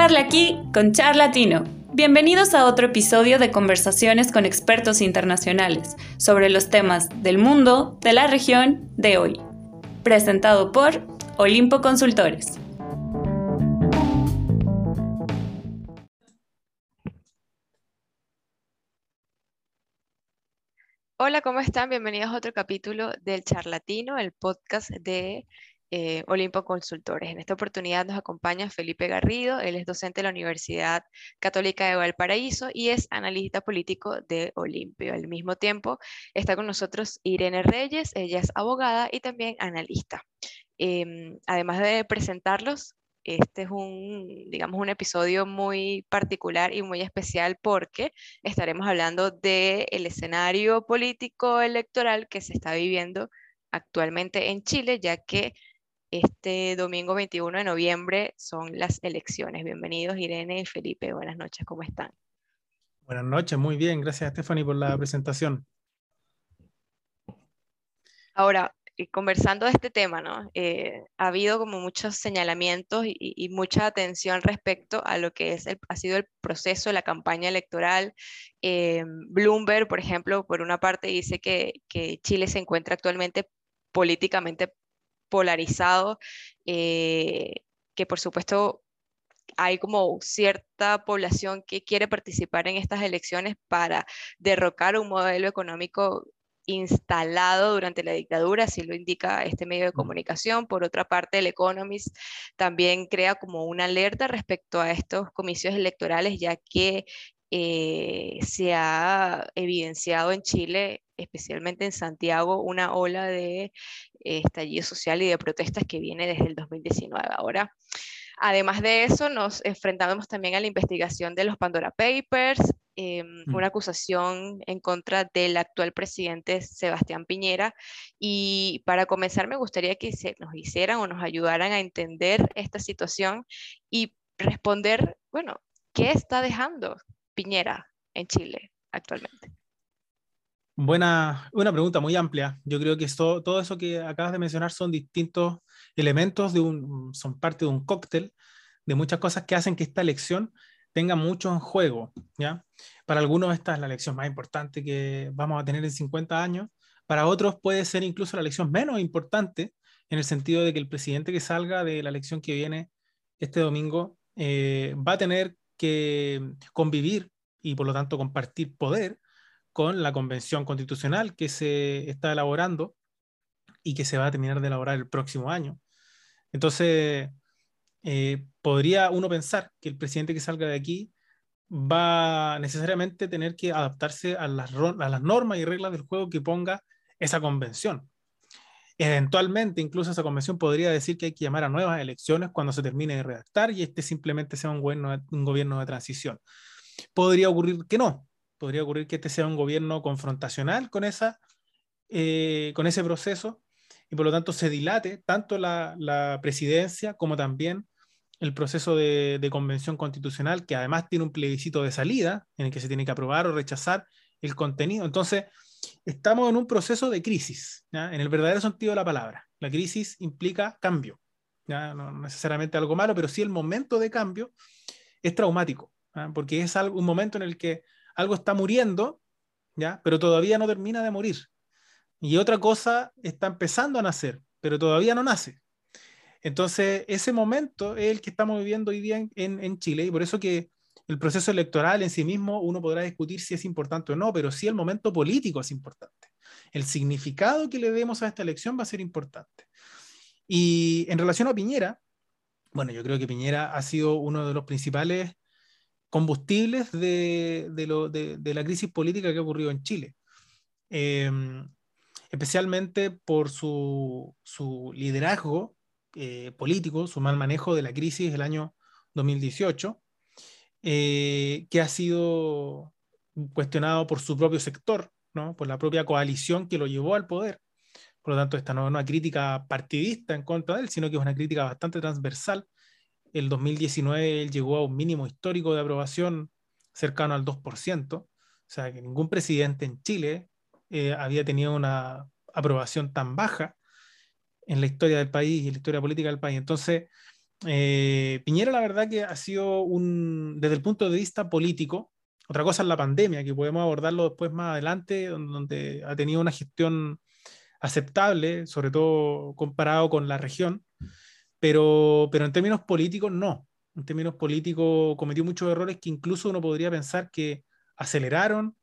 Charla aquí con Charlatino. Bienvenidos a otro episodio de conversaciones con expertos internacionales sobre los temas del mundo, de la región, de hoy. Presentado por Olimpo Consultores. Hola, ¿cómo están? Bienvenidos a otro capítulo del Charlatino, el podcast de eh, Olimpo Consultores. En esta oportunidad nos acompaña Felipe Garrido, él es docente de la Universidad Católica de Valparaíso y es analista político de Olimpio. Al mismo tiempo está con nosotros Irene Reyes, ella es abogada y también analista. Em, además de presentarlos, este es un, digamos, un episodio muy particular y muy especial porque estaremos hablando del escenario político electoral que se está viviendo actualmente en Chile, ya que este domingo 21 de noviembre son las elecciones. Bienvenidos Irene y Felipe. Buenas noches, ¿cómo están? Buenas noches, muy bien. Gracias Stephanie por la presentación. Ahora, conversando de este tema, ¿no? Eh, ha habido como muchos señalamientos y, mucha atención respecto a lo que es el, ha sido el proceso de la campaña electoral. Eh, Bloomberg, por ejemplo, por una parte dice que, que Chile se encuentra actualmente políticamente polarizado, eh, que por supuesto hay como cierta población que quiere participar en estas elecciones para derrocar un modelo económico instalado durante la dictadura, así lo indica este medio de comunicación. Por otra parte, el Economist también crea como una alerta respecto a estos comicios electorales, ya que eh, se ha evidenciado en Chile, especialmente en Santiago, una ola de estallido social y de protestas que viene desde el 2019. Ahora, además de eso, nos enfrentamos también a la investigación de los Pandora Papers, em, mm. una acusación en contra del actual presidente Sebastián Piñera. Y para comenzar, me gustaría que se nos hicieran o nos ayudaran a entender esta situación y responder, bueno, ¿qué está dejando Piñera en Chile actualmente? Buena, una pregunta muy amplia. Yo creo que todo eso que acabas de mencionar son distintos elementos, de un, son parte de un cóctel de muchas cosas que hacen que esta elección tenga mucho en juego. ¿ya? Para algunos esta es la elección más importante que vamos a tener en 50 años. Para otros puede ser incluso la elección menos importante, en el sentido de que el presidente que salga de la elección que viene este domingo eh, va a tener que convivir y por lo tanto compartir poder con la convención constitucional que se está elaborando y que se va a terminar de elaborar el próximo año. Entonces, eh, podría uno pensar que el presidente que salga de aquí va necesariamente tener que adaptarse a las, a las normas y reglas del juego que ponga esa convención. Eventualmente, incluso esa convención podría decir que hay que llamar a nuevas elecciones cuando se termine de redactar y este simplemente sea un gobierno, un gobierno de transición. Podría ocurrir que no, podría ocurrir que este sea un gobierno confrontacional con, esa, eh, con ese proceso y por lo tanto se dilate tanto la, presidencia como también el proceso de, convención constitucional, que además tiene un plebiscito de salida en el que se tiene que aprobar o rechazar el contenido. Entonces, estamos en un proceso de crisis, en el verdadero sentido de la palabra. La crisis implica cambio, no necesariamente algo malo, pero sí el momento de cambio es traumático, porque es algo, un momento en el que algo está muriendo, ¿ya? pero todavía no termina de morir. Y otra cosa está empezando a nacer, pero todavía no nace. Entonces, ese momento es el que estamos viviendo hoy día en, Chile y por eso que el proceso electoral en sí mismo uno podrá discutir si es importante o no, pero sí el momento político es importante. El significado que le demos a esta elección va a ser importante. Y en relación a Piñera, bueno, yo creo que Piñera ha sido uno de los principales combustibles de, de, la crisis política que ha ocurrido en Chile. Em, especialmente por su, su liderazgo eh, político, su mal manejo de la crisis del año 2018, eh, que ha sido cuestionado por su propio sector, ¿no? por la propia coalición que lo llevó al poder. Por lo tanto, esta no es una crítica partidista en contra de él, sino que es una crítica bastante transversal el 2019 él llegó a un mínimo histórico de aprobación cercano al 2%, o sea que ningún presidente en Chile eh, había tenido una aprobación tan baja en la historia del país y en la historia política del país. Entonces, Eh, Piñera, la verdad que ha sido un, desde el punto de vista político, otra cosa es la pandemia, que podemos abordarlo después más adelante, donde ha tenido una gestión aceptable, sobre todo comparado con la región, pero, pero en términos políticos no. En términos políticos cometió muchos errores que incluso uno podría pensar que aceleraron,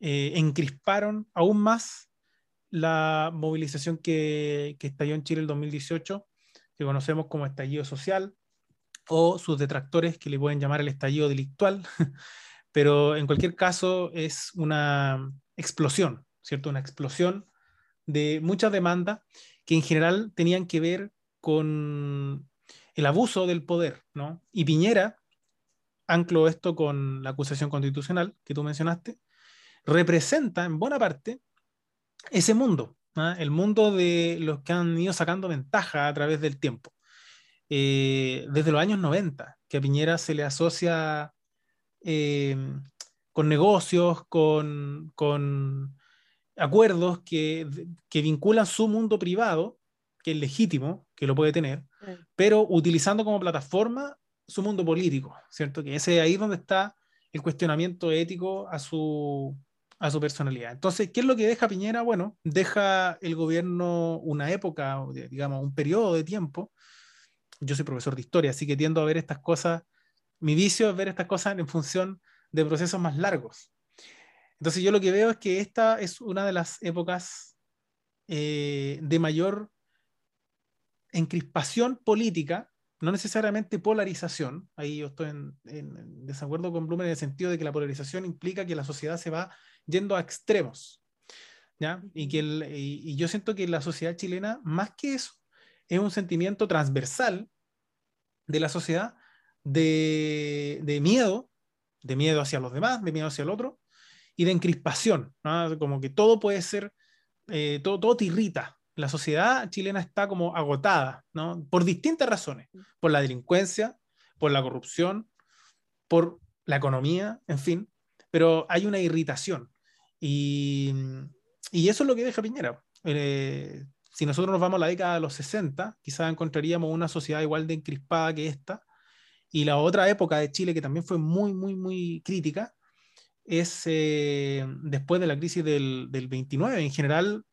eh, encrisparon aún más la movilización que, que estalló en Chile el 2018, que conocemos como estallido social, o sus detractores que le pueden llamar el estallido delictual, pero en cualquier caso es una explosión, ¿cierto? Una explosión de muchas demandas que en general tenían que ver con el abuso del poder, ¿no? Y Piñera, anclo esto con la acusación constitucional que tú mencionaste, representa en buena parte ese mundo, ¿ah? el mundo de los que han ido sacando ventaja a través del tiempo. Eh, desde los años 90, que a Piñera se le asocia eh, con negocios, con, con acuerdos que, que, vinculan su mundo privado, que es legítimo, que lo puede tener, pero utilizando como plataforma su mundo político, ¿cierto? Que ese ahí donde está el cuestionamiento ético a su, a su personalidad. Entonces, ¿qué es lo que deja Piñera? Bueno, deja el gobierno una época, digamos, un periodo de tiempo. Yo soy profesor de historia, así que tiendo a ver estas cosas, mi vicio es ver estas cosas en función de procesos más largos. Entonces yo lo que veo es que esta es una de las épocas eh, de mayor encrispación política, no necesariamente polarización. Ahí yo estoy en, desacuerdo con Blumen en el sentido de que la polarización implica que la sociedad se va yendo a extremos. ¿ya? Y, que y, yo siento que la sociedad chilena, más que eso, es un sentimiento transversal de la sociedad de, miedo, de miedo hacia los demás, de miedo hacia el otro, y de encrispación, como que todo puede ser, eh, todo, todo irrita. La sociedad chilena está como agotada, ¿no? por distintas razones, por la delincuencia, por la corrupción, por la economía, en fin, pero hay una irritación. Y, y eso es lo que deja Piñera. Eh, si nosotros nos vamos a la década de los 60, quizás encontraríamos una sociedad igual de encrispada que esta. Y la otra época de Chile que también fue muy, muy, muy crítica es eh, después de la crisis del, del, 29. En general,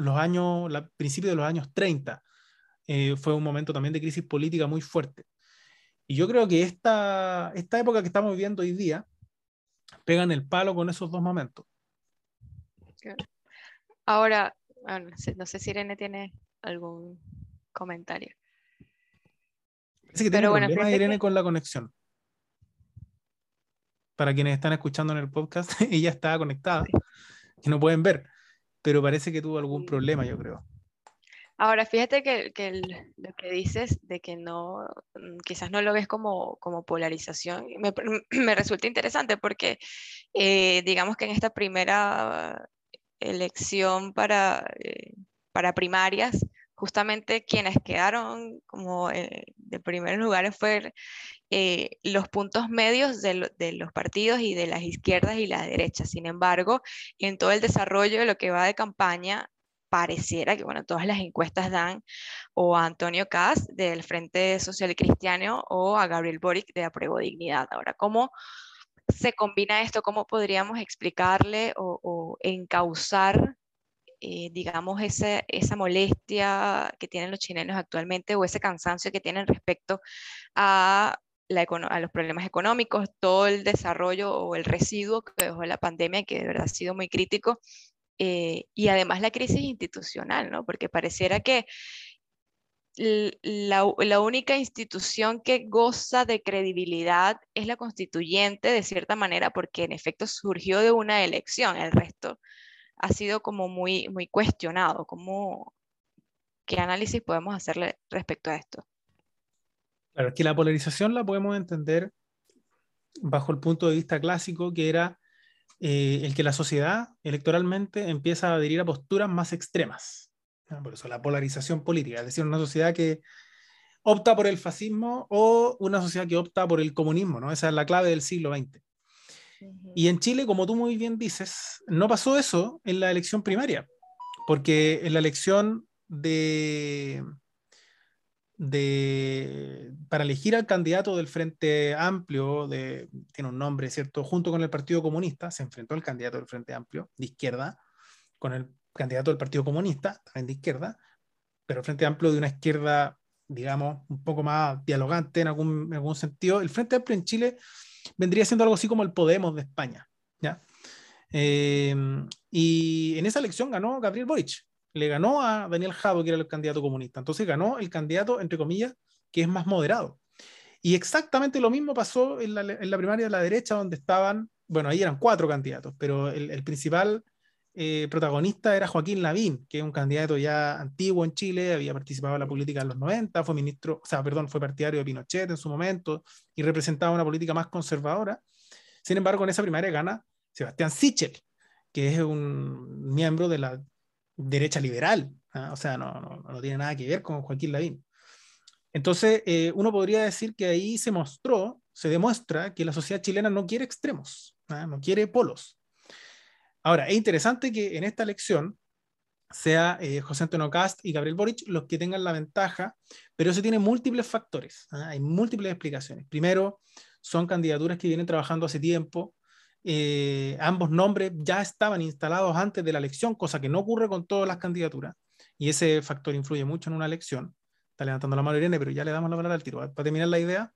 los años, la, principios de los años 30 eh, fue un momento también de crisis política muy fuerte. Y yo creo que esta, esta época que estamos viviendo hoy día pegan el palo con esos dos momentos. Ahora, no sé si Irene tiene algún comentario. Parece que tiene Pero problemas Irene con la conexión para quienes están escuchando en el podcast, ella estaba conectada, que no pueden ver, pero parece que tuvo algún problema, yo creo. Ahora, fíjate que, lo que dices de que no, mm, quizás no lo ves como, como polarización, me, me, resulta interesante porque eh, digamos que en esta primera elección para, eh, para primarias, justamente quienes quedaron como eh, de primeros lugares fueron eh, los puntos medios de, los partidos y de las izquierdas y las derechas. Sin embargo, en todo el desarrollo de lo que va de campaña, pareciera que, bueno, todas las encuestas dan o a Antonio Kass del Frente Social Cristiano o a Gabriel Boric de Apruebo Dignidad. Ahora, ¿cómo se combina esto? ¿Cómo podríamos explicarle o encauzar eh, digamos, esa, esa molestia que tienen los chilenos actualmente o ese cansancio que tienen respecto a, la, a los problemas económicos, todo el desarrollo o el residuo que dejó la pandemia, que de verdad ha sido muy crítico, eh, y además la crisis institucional, ¿no? Porque pareciera que la, la, única institución que goza de credibilidad es la constituyente, de cierta manera, porque en efecto surgió de una elección. El resto ha sido como muy, muy cuestionado. ¿Cómo, ¿Qué análisis podemos hacerle respecto a esto? Claro, que la polarización la podemos entender bajo el punto de vista clásico, que era eh, el que la sociedad electoralmente empieza a adherir a posturas más extremas. Por eso la polarización política, es decir, una sociedad que opta por el fascismo o una sociedad que opta por el comunismo, ¿no? Esa es la clave del siglo XX. Y en Chile, como tú muy bien dices, no pasó eso en la elección primaria, porque en la elección de, de, para elegir al candidato del Frente Amplio, de, tiene un nombre, ¿cierto? Junto con el Partido Comunista, se enfrentó el candidato del Frente Amplio, de izquierda, con el candidato del Partido Comunista, también de izquierda, pero el Frente Amplio de una izquierda, digamos, un poco más dialogante en algún, en algún sentido. El Frente Amplio en Chile vendría siendo algo así como el Podemos de España, ¿ya? Eh, y en esa elección ganó Gabriel Boric, le ganó a Daniel Jado, que era el candidato comunista. Entonces ganó el candidato, entre comillas, que es más moderado. Y exactamente lo mismo pasó en la, en la primaria de la derecha, donde estaban, bueno, ahí eran cuatro candidatos, pero el, el principal eh, protagonista era Joaquín Lavín, que es un candidato ya antiguo en Chile, había participado en la política en los 90, fue ministro, o sea, perdón, fue partidario de Pinochet en su momento y representaba una política más conservadora. Sin embargo, en esa primaria gana Sebastián Sichel, que es un miembro de la derecha liberal, ¿ah? o sea, no, no, no, tiene nada que ver con Joaquín Lavín. Entonces, eh, uno podría decir que ahí se mostró, se demuestra que la sociedad chilena no quiere extremos, ¿ah? no quiere polos. Ahora, es interesante que en esta elección sea eh, José Antonio Cast y Gabriel Boric los que tengan la ventaja, pero eso tiene múltiples factores, ¿ah? hay múltiples explicaciones. Primero, son candidaturas que vienen trabajando hace tiempo, eh, ambos nombres ya estaban instalados antes de la elección, cosa que no ocurre con todas las candidaturas, y ese factor influye mucho en una elección. Está levantando la mano Irene, pero ya le damos la palabra al tiro. Para terminar la idea,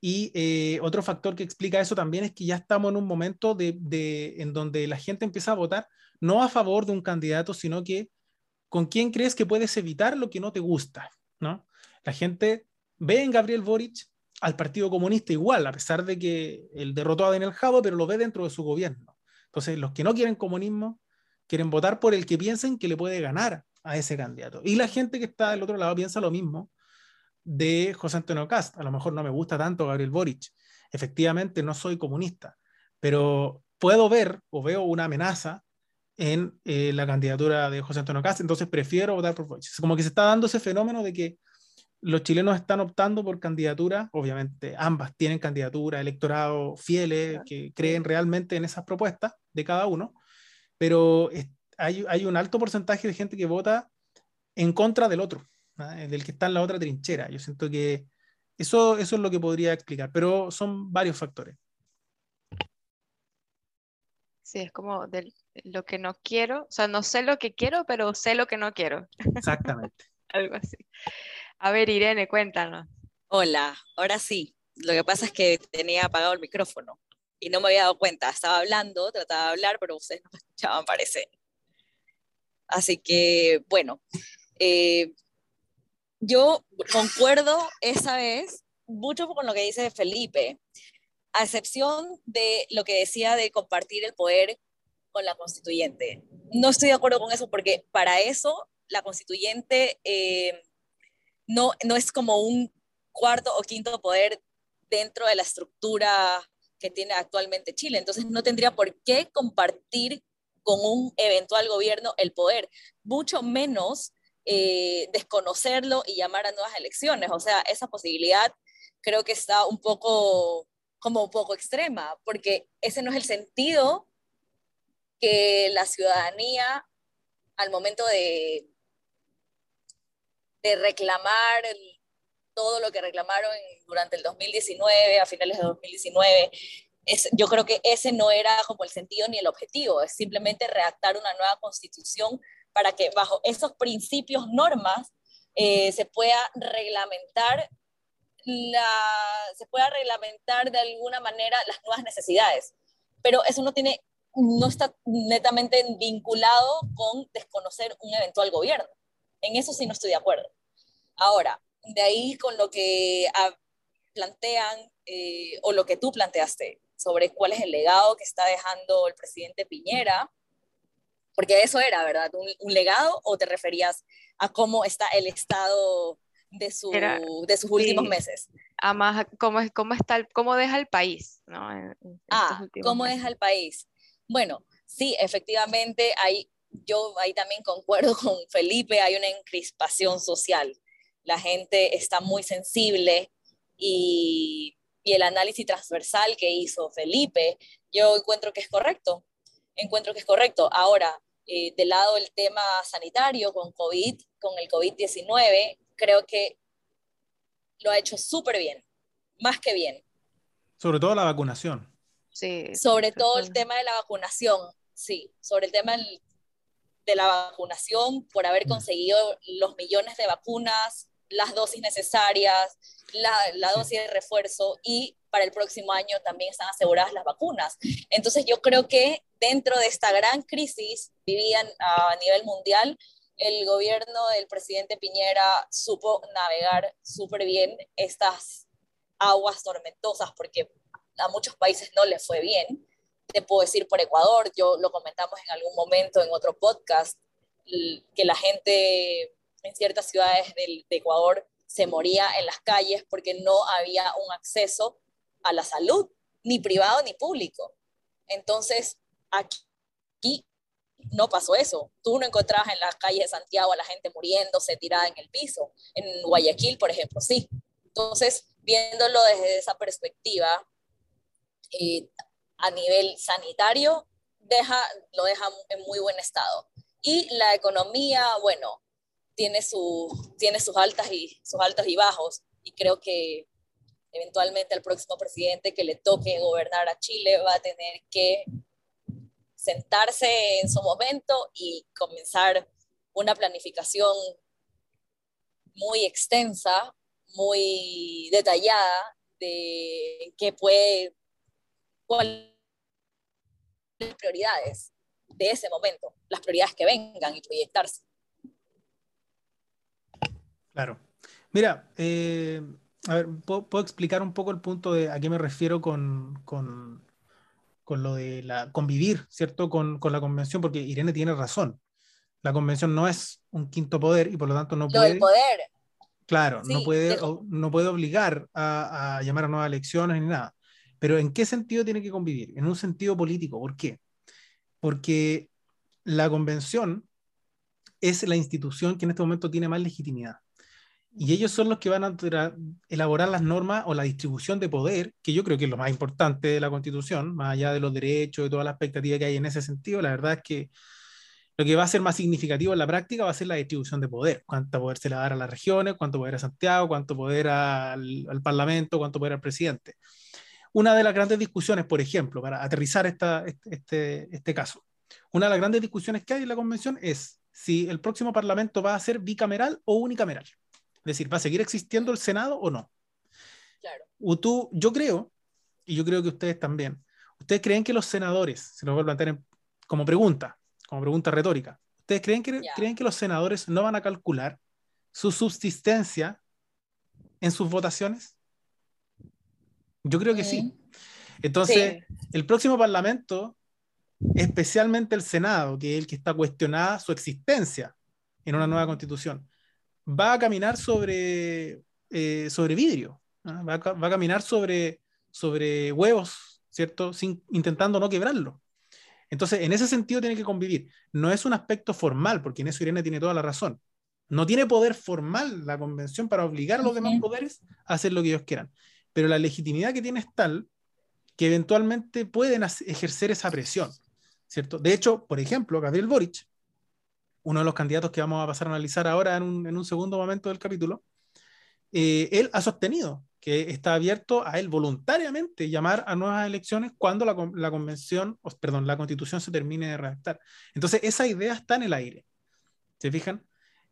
y eh, otro factor que explica eso también es que ya estamos en un momento de, de, en donde la gente empieza a votar no a favor de un candidato, sino que con quién crees que puedes evitar lo que no te gusta, ¿no? La gente ve en Gabriel Boric al Partido Comunista igual, a pesar de que él derrotó a Daniel Jado, pero lo ve dentro de su gobierno. Entonces, los que no quieren comunismo quieren votar por el que piensen que le puede ganar a ese candidato. Y la gente que está del otro lado piensa lo mismo de José Antonio Cast. A lo mejor no me gusta tanto Gabriel Boric. Efectivamente, no soy comunista, pero puedo ver o veo una amenaza en eh, la candidatura de José Antonio Cast, entonces prefiero votar por Boric. Como que se está dando ese fenómeno de que los chilenos están optando por candidatura, obviamente ambas tienen candidatura, electorado fieles que creen realmente en esas propuestas de cada uno, pero hay, hay, un alto porcentaje de gente que vota en contra del otro, ¿no? del que está en la otra trinchera. Yo siento que eso, eso es lo que podría explicar, pero son varios factores. Sí, es como de lo que no quiero, o sea, no sé lo que quiero, pero sé lo que no quiero. Exactamente. Algo así. A ver, Irene, cuéntanos. Hola, ahora sí. Lo que pasa es que tenía apagado el micrófono y no me había dado cuenta. Estaba hablando, trataba de hablar, pero ustedes no me escuchaban, parece. Así que, bueno, eh, yo concuerdo esa vez mucho con lo que dice Felipe, a excepción de lo que decía de compartir el poder con la constituyente. No estoy de acuerdo con eso porque para eso la constituyente eh, no, no es como un cuarto o quinto poder dentro de la estructura que tiene actualmente Chile. Entonces no tendría por qué compartir con un eventual gobierno el poder, mucho menos eh, desconocerlo y llamar a nuevas elecciones. O sea, esa posibilidad creo que está un poco como un poco extrema, porque ese no es el sentido que la ciudadanía al momento de de reclamar todo lo que reclamaron durante el 2019, a finales de 2019. Es, yo creo que ese no era como el sentido ni el objetivo, es simplemente redactar una nueva constitución para que bajo esos principios, normas, eh, se pueda reglamentar la, se pueda reglamentar de alguna manera las nuevas necesidades. Pero eso no tiene, no está netamente vinculado con desconocer un eventual gobierno. En eso sí no estoy de acuerdo. Ahora, de ahí con lo que ah, plantean eh, o lo que tú planteaste sobre cuál es el legado que está dejando el presidente Piñera, porque eso era, ¿verdad? ¿Un, legado o te referías a cómo está el estado de, su, de sus últimos meses? A más, ¿cómo, cómo, está cómo deja el país? ¿no? ah, ¿cómo meses. deja el país? Bueno, sí, efectivamente, hay, yo ahí también concuerdo con Felipe, hay una encrispación social la gente está muy sensible y, y el análisis transversal que hizo Felipe, yo encuentro que es correcto, encuentro que es correcto. Ahora, eh, del lado del tema sanitario con COVID, con el COVID-19, creo que lo ha hecho súper bien, más que bien. Sobre todo la vacunación. Sí. Sobre todo el tema de la vacunación, sí, sobre el tema de la vacunación, por haber mm. conseguido los millones de vacunas, las dosis necesarias, la, dosis de refuerzo y para el próximo año también están aseguradas las vacunas. Entonces yo creo que dentro de esta gran crisis vivían a nivel mundial, el gobierno del presidente Piñera supo navegar súper bien estas aguas tormentosas porque a muchos países no les fue bien. Te puedo decir por Ecuador, yo lo comentamos en algún momento en otro podcast, que la gente en ciertas ciudades de Ecuador se moría en las calles porque no había un acceso a la salud, ni privado ni público. Entonces, aquí no pasó eso. Tú no encontrabas en las calles de Santiago a la gente muriéndose, tirada en el piso. En Guayaquil, por ejemplo, sí. Entonces, viéndolo desde esa perspectiva, eh, a nivel sanitario, deja, lo deja en muy buen estado. Y la economía, bueno, tiene, su, tiene sus, altas y, sus altos y bajos. Y creo que eventualmente el próximo presidente que le toque gobernar a Chile va a tener que sentarse en su momento y comenzar una planificación muy extensa, muy detallada de qué puede, cuáles las prioridades de ese momento, las prioridades que vengan y proyectarse. Claro. Mira, eh, a ver, ¿puedo, explicar un poco el punto de a qué me refiero con, con, con lo de la convivir, ¿cierto? Con, con, la convención, porque Irene tiene razón. La convención no es un quinto poder y por lo tanto no puede. poder. Claro, no, puede, no puede obligar a, a, llamar a nuevas elecciones ni nada. Pero ¿en qué sentido tiene que convivir? En un sentido político. ¿Por qué? Porque la convención es la institución que en este momento tiene más legitimidad. Y ellos son los que van a elaborar las normas o la distribución de poder, que yo creo que es lo más importante de la Constitución, más allá de los derechos y toda la expectativa que hay en ese sentido. La verdad es que lo que va a ser más significativo en la práctica va a ser la distribución de poder. Cuánto poder se le va a dar a las regiones, cuánto poder a Santiago, cuánto poder al, al Parlamento, cuánto poder al presidente. Una de las grandes discusiones, por ejemplo, para aterrizar esta, este, este caso, una de las grandes discusiones que hay en la Convención es si el próximo Parlamento va a ser bicameral o unicameral. Es decir, ¿va a seguir existiendo el Senado o no? Claro. O tú, yo creo, y yo creo que ustedes también, ¿ustedes creen que los senadores, se lo voy a plantear como pregunta, como pregunta retórica, ¿ustedes creen que, creen que los senadores no van a calcular su subsistencia en sus votaciones? Yo creo que sí. Entonces, el próximo Parlamento, especialmente el Senado, que es el que está cuestionada su existencia en una nueva constitución, va a caminar sobre, eh, sobre vidrio, va, a, va, a, caminar sobre, sobre huevos, ¿cierto? Sin, intentando no quebrarlo. Entonces, en ese sentido tiene que convivir. No es un aspecto formal, porque en eso Irene tiene toda la razón. No tiene poder formal la convención para obligar a los demás poderes a hacer lo que ellos quieran. Pero la legitimidad que tiene es tal que eventualmente pueden ejercer esa presión, ¿cierto? De hecho, por ejemplo, Gabriel Boric, uno de los candidatos que vamos a pasar a analizar ahora en un, segundo momento del capítulo, eh, él ha sostenido que está abierto a él voluntariamente llamar a nuevas elecciones cuando la, convención, perdón, la constitución se termine de redactar. Entonces, esa idea está en el aire. ¿Se fijan?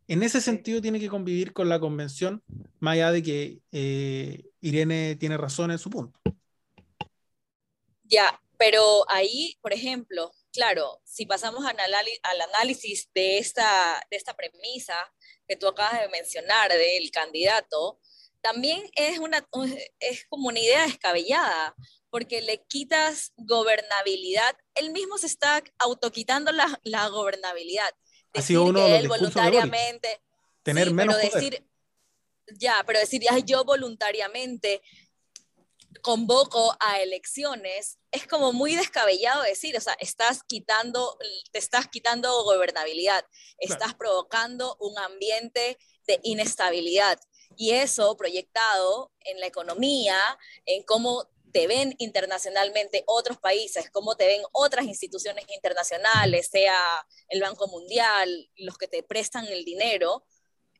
En ese sentido tiene que convivir con la convención, más allá de que eh, Irene tiene razón en su punto. Ya, pero ahí, por ejemplo, claro, si pasamos al, análisis de esta, de esta premisa que tú acabas de mencionar del candidato, también es, una, es como una idea descabellada, porque le quitas gobernabilidad, él mismo se está autoquitando la, la gobernabilidad. ha sido uno de él voluntariamente. tener menos pero decir, Ya, pero decir, yo voluntariamente convoco a elecciones, es como muy descabellado decir, o sea, estás quitando, te estás quitando gobernabilidad, estás provocando un ambiente de inestabilidad. Y eso proyectado en la economía, en cómo te ven internacionalmente otros países, cómo te ven otras instituciones internacionales, sea el Banco Mundial, los que te prestan el dinero,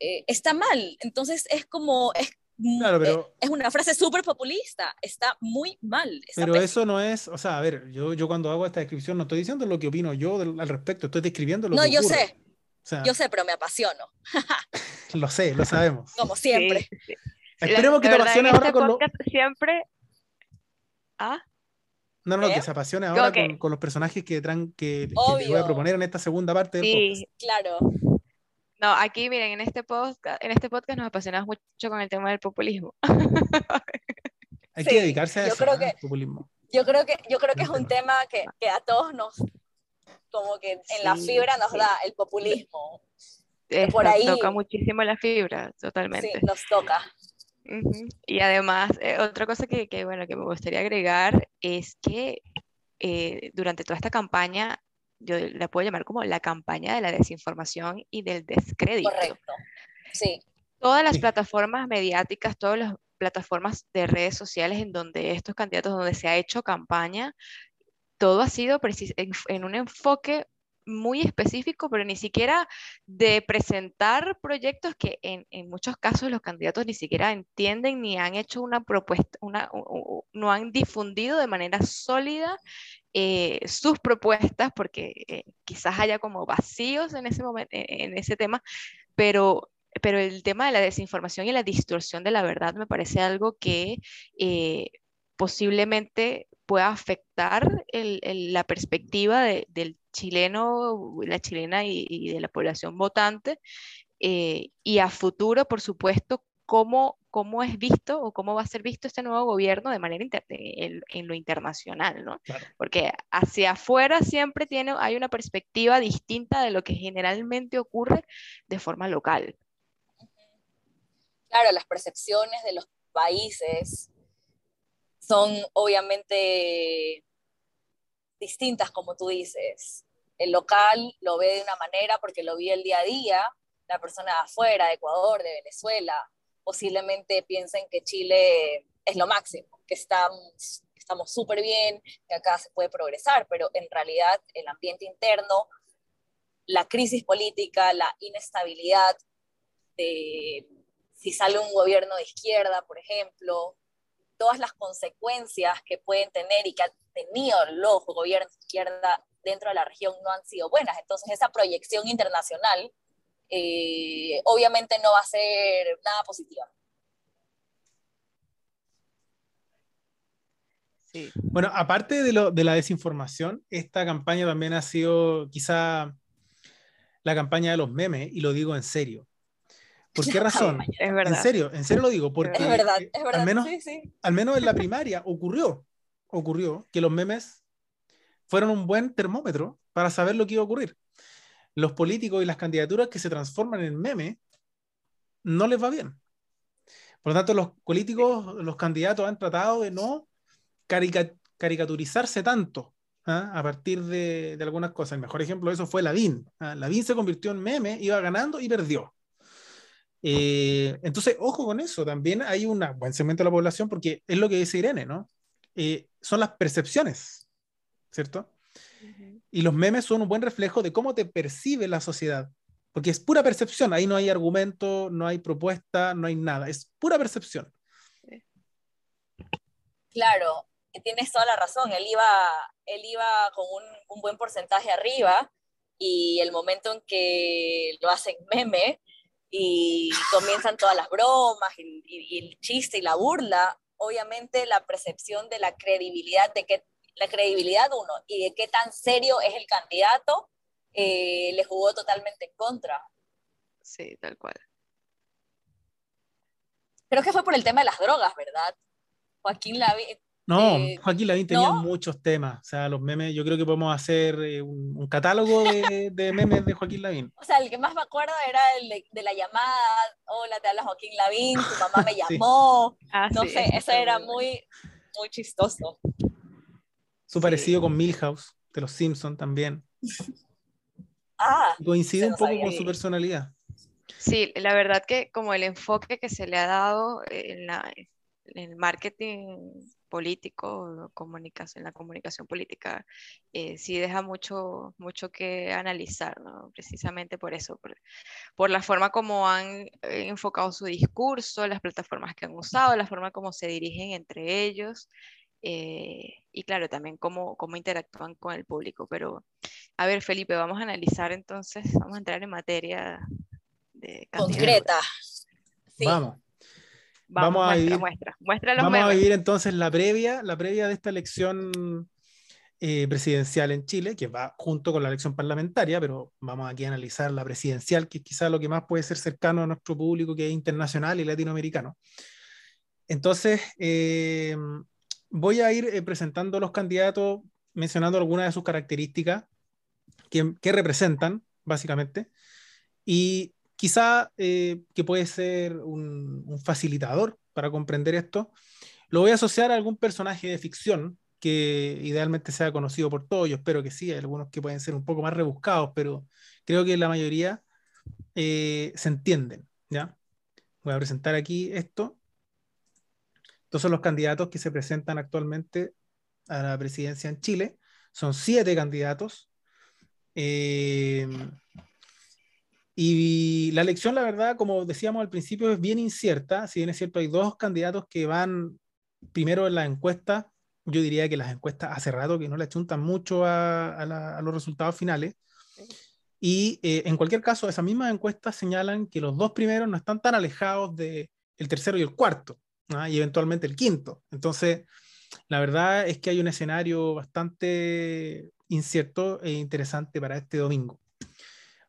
eh, está mal. Entonces es como, es Claro, pero- eh, es una frase súper populista, está muy mal. está Pero eso no es, o sea, a ver, yo, yo cuando hago esta descripción no estoy diciendo lo que opino yo del- al respecto, estoy describiendo lo No, que yo ocurre. sé, O sea, yo sé, pero me apasiono, lo sé, lo sabemos. como siempre. Sí, sí. Esperemos La- que te apasione ahora este con lo... siempre... ¿Ah? No, no, ¿Eh? que se apasione ahora con, con los personajes que, tran- que, que te voy a proponer en esta segunda parte del podcast. Sí, Claro, no, aquí miren, en este podcast, en este podcast nos apasionamos mucho con el tema del populismo. Hay Sí, que dedicarse a yo eso, creo populismo. yo creo que, yo creo que es un tema que, que a todos nos, como que en la Sí, fibra nos sí. da el populismo, por ahí- toca muchísimo la fibra, sí, totalmente. nos toca. Y además, eh, otra cosa que, que, bueno, que me gustaría agregar es que eh, durante toda esta campaña, yo la puedo llamar como la campaña de la desinformación y del descrédito. Correcto. Sí, Todas las Sí. plataformas mediáticas, todas las plataformas de redes sociales en donde estos candidatos, donde se ha hecho campaña, todo ha sido precis- en, en un enfoque muy específico, pero ni siquiera de presentar proyectos que en, en muchos casos los candidatos ni siquiera entienden ni han hecho una propuesta, una, u- u- no han difundido de manera sólida eh, sus propuestas, porque eh, quizás haya como vacíos en ese momento, en ese tema, pero, pero el tema de la desinformación y la distorsión de la verdad me parece algo que eh, posiblemente pueda afectar la perspectiva de- del chileno, la chilena y, y de la población votante, eh, y a futuro, por supuesto, cómo, cómo es visto o cómo va a ser visto este nuevo gobierno de manera inter- en, en lo internacional, ¿no? Claro. Porque hacia afuera siempre tiene, hay una perspectiva distinta de lo que generalmente ocurre de forma local. claro, las percepciones de los países son obviamente distintas, como tú dices. El local lo ve de una manera porque lo vive el día a día, la persona de afuera, de Ecuador, de Venezuela, posiblemente piensen que Chile es lo máximo, que estamos estamos súper bien, que acá se puede progresar, pero en realidad el ambiente interno, la crisis política, la inestabilidad de si sale un gobierno de izquierda, por ejemplo, todas las consecuencias que pueden tener y que han tenido los gobiernos de izquierda dentro de la región no han sido buenas. Entonces, esa proyección internacional eh, obviamente no va a ser nada positiva. Sí. Bueno, aparte de, lo, de la desinformación, esta campaña también ha sido quizá la campaña de los memes, y lo digo en serio. ¿Por qué razón? Es En serio, en serio lo digo, porque Es verdad, eh, es verdad. al, menos, sí, sí. al menos en la primaria ocurrió, ocurrió que los memes fueron un buen termómetro para saber lo que iba a ocurrir. Los políticos y las candidaturas que se transforman en meme no les va bien. Por lo tanto, los políticos, los candidatos han tratado de no carica- caricaturizarse tanto ¿ah? a partir de, de algunas cosas. El mejor ejemplo de eso fue Lavín. ¿ah? Se convirtió en meme, iba ganando y perdió. Eh, entonces, ojo con eso. También hay un buen segmento de la población, porque es lo que dice Irene, ¿no? Eh, son las percepciones, ¿cierto? Ujú. Y los memes son un buen reflejo de cómo te percibe la sociedad. Porque es pura percepción, ahí no hay argumento, no hay propuesta, no hay nada, es pura percepción. Claro, que tienes toda la razón. Él iba, él iba con un, buen porcentaje arriba y el momento en que lo hacen meme y comienzan todas las bromas y, el chiste y la burla, obviamente la percepción de la credibilidad, de que la credibilidad uno y de qué tan serio es el candidato, eh, le jugó totalmente en contra. Sí, tal cual. Creo que fue por el tema de las drogas, ¿verdad? Joaquín Lavín, No, Eh, Joaquín Lavín tenía ¿no? muchos temas. O sea, los memes, yo creo que podemos hacer eh, un, un catálogo de, de memes de Joaquín Lavín. O sea, el que más me acuerdo era el de, de la llamada, hola, te habla Joaquín Lavín, tu mamá me Sí. llamó, Ah, no sí, sé, eso era muy, muy chistoso. Su Sí. parecido con Milhouse, de los Simpsons también. Ah, Coincide un poco con su personalidad. Sí, la verdad que como el enfoque que se le ha dado en, la- en el marketing político, comunicación, la comunicación política, eh, sí deja mucho, mucho que analizar, ¿no? Precisamente por eso, por, la forma como han eh, enfocado su discurso, las plataformas que han usado, la forma como se dirigen entre ellos. Eh, y claro, también cómo, cómo interactúan con el público. Pero, a ver, Felipe, vamos a analizar entonces, vamos a entrar en materia de concreta. Vamos. Vamos, a vivir, muestra, vamos a vivir entonces la previa, la previa de esta elección eh, presidencial en Chile, que va junto con la elección parlamentaria, pero vamos aquí a analizar la presidencial, que es quizá lo que más puede ser cercano a nuestro público, que es internacional y latinoamericano. Entonces, eh, voy a ir eh, presentando los candidatos, mencionando algunas de sus características que, que representan, básicamente, y quizá eh, que puede ser un, facilitador para comprender esto, lo voy a asociar a algún personaje de ficción que idealmente sea conocido por todos, yo espero que sí, hay algunos que pueden ser un poco más rebuscados, pero creo que la mayoría eh, se entienden, ¿ya? Voy a presentar aquí esto. Son los candidatos que se presentan actualmente a la presidencia en Chile. Son siete candidatos. Eh, y la elección, la verdad, como decíamos al principio, es bien incierta. Si bien es cierto, hay dos candidatos que van primero en la encuesta. Yo diría que las encuestas hace rato que no le achuntan mucho a, los resultados finales. Y eh, en cualquier caso, esas mismas encuestas señalan que los dos primeros no están tan alejados del el tercero y el cuarto, ¿ah? y eventualmente el quinto. Entonces, la verdad es que hay un escenario bastante incierto e interesante para este domingo.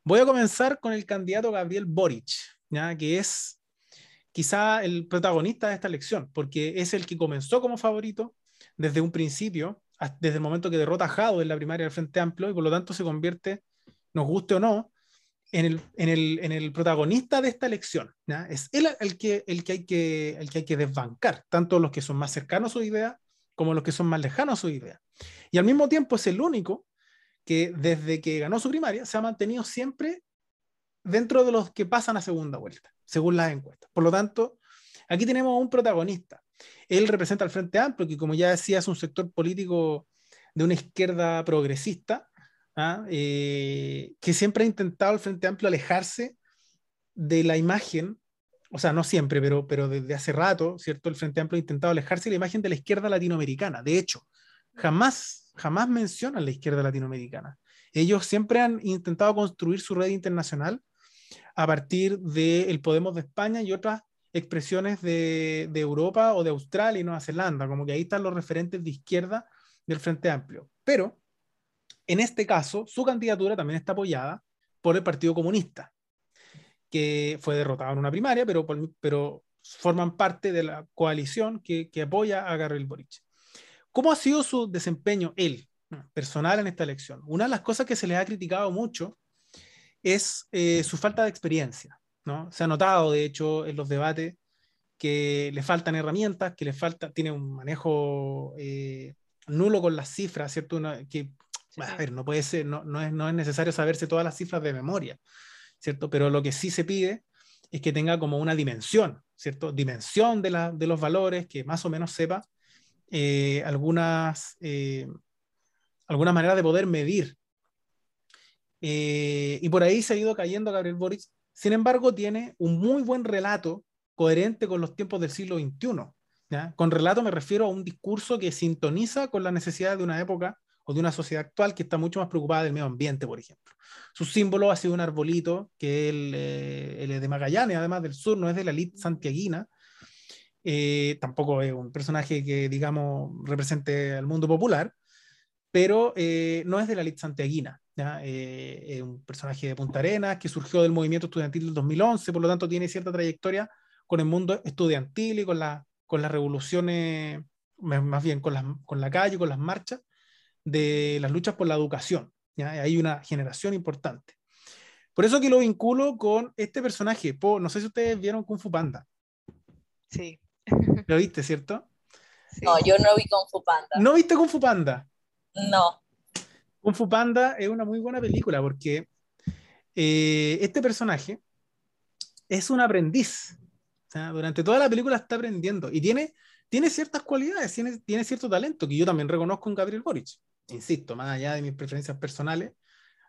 Voy a comenzar con el candidato Gabriel Boric, ¿ya? que es quizá el protagonista de esta elección, porque es el que comenzó como favorito desde un principio, desde el momento que derrota a Jado en la primaria del Frente Amplio, y por lo tanto se convierte, nos guste o no, en el, en el, en el protagonista de esta elección. Es él el que, el, que hay que, el que hay que desbancar, tanto los que son más cercanos a su idea como los que son más lejanos a su idea. Y al mismo tiempo es el único que desde que ganó su primaria se ha mantenido siempre dentro de los que pasan a segunda vuelta, según las encuestas. Por lo tanto, aquí tenemos un protagonista. Él representa al Frente Amplio, que como ya decía, es un sector político de una izquierda progresista, ¿ah? eh, que siempre ha intentado el Frente Amplio alejarse de la imagen, o sea, no siempre, pero, pero desde hace rato, ¿cierto? El Frente Amplio ha intentado alejarse de la imagen de la izquierda latinoamericana. De hecho, jamás jamás mencionan la izquierda latinoamericana. Ellos siempre han intentado construir su red internacional a partir del Podemos de España y otras expresiones de, Europa o de Australia y Nueva Zelanda, como que ahí están los referentes de izquierda del Frente Amplio. Pero, en este caso, su candidatura también está apoyada por el Partido Comunista, que fue derrotado en una primaria, pero, pero forman parte de la coalición que, que apoya a Gabriel Boric. ¿Cómo ha sido su desempeño, él, personal en esta elección? Una de las cosas que se le ha criticado mucho es eh, su falta de experiencia. ¿no? Se ha notado, de hecho, en los debates que le faltan herramientas, que le falta, tiene un manejo eh, nulo con las cifras, ¿cierto? que, a ver, no puede ser, no, no, es, no es necesario saberse todas las cifras de memoria, ¿cierto? Pero lo que sí se pide es que tenga como una dimensión, ¿cierto? Dimensión de, la, de los valores, que más o menos sepa eh, algunas, eh, algunas maneras de poder medir. Eh, y por ahí se ha ido cayendo Gabriel Boric. Sin embargo, tiene un muy buen relato coherente con los tiempos del siglo XXI. Con relato me refiero a un discurso que sintoniza con la necesidad de una época o de una sociedad actual que está mucho más preocupada del medio ambiente, por ejemplo. Su símbolo ha sido un arbolito, que es el, de Magallanes, además del sur, no es de la elite santiaguina, eh, tampoco es un personaje que, digamos, represente al mundo popular, pero eh, no es de la elite santiaguina. Eh, es un personaje de Punta Arenas que surgió del movimiento estudiantil del 2011, por lo tanto tiene cierta trayectoria con el mundo estudiantil y con, la, con las revoluciones, más bien con, la, con la calle, con las marchas de las luchas por la educación. ¿ya? Hay una generación importante. Por eso que lo vinculo con este personaje. no sé si ustedes vieron Kung Fu Panda. Sí. ¿Lo viste, cierto? No, yo no vi Kung Fu Panda. ¿No viste Kung Fu Panda? No. Kung Fu Panda es una muy buena película porque eh, este personaje es un aprendiz. durante toda la película está aprendiendo y tiene, tiene ciertas cualidades, tiene, tiene cierto talento que yo también reconozco en Gabriel Boric. Insisto, más allá de mis preferencias personales,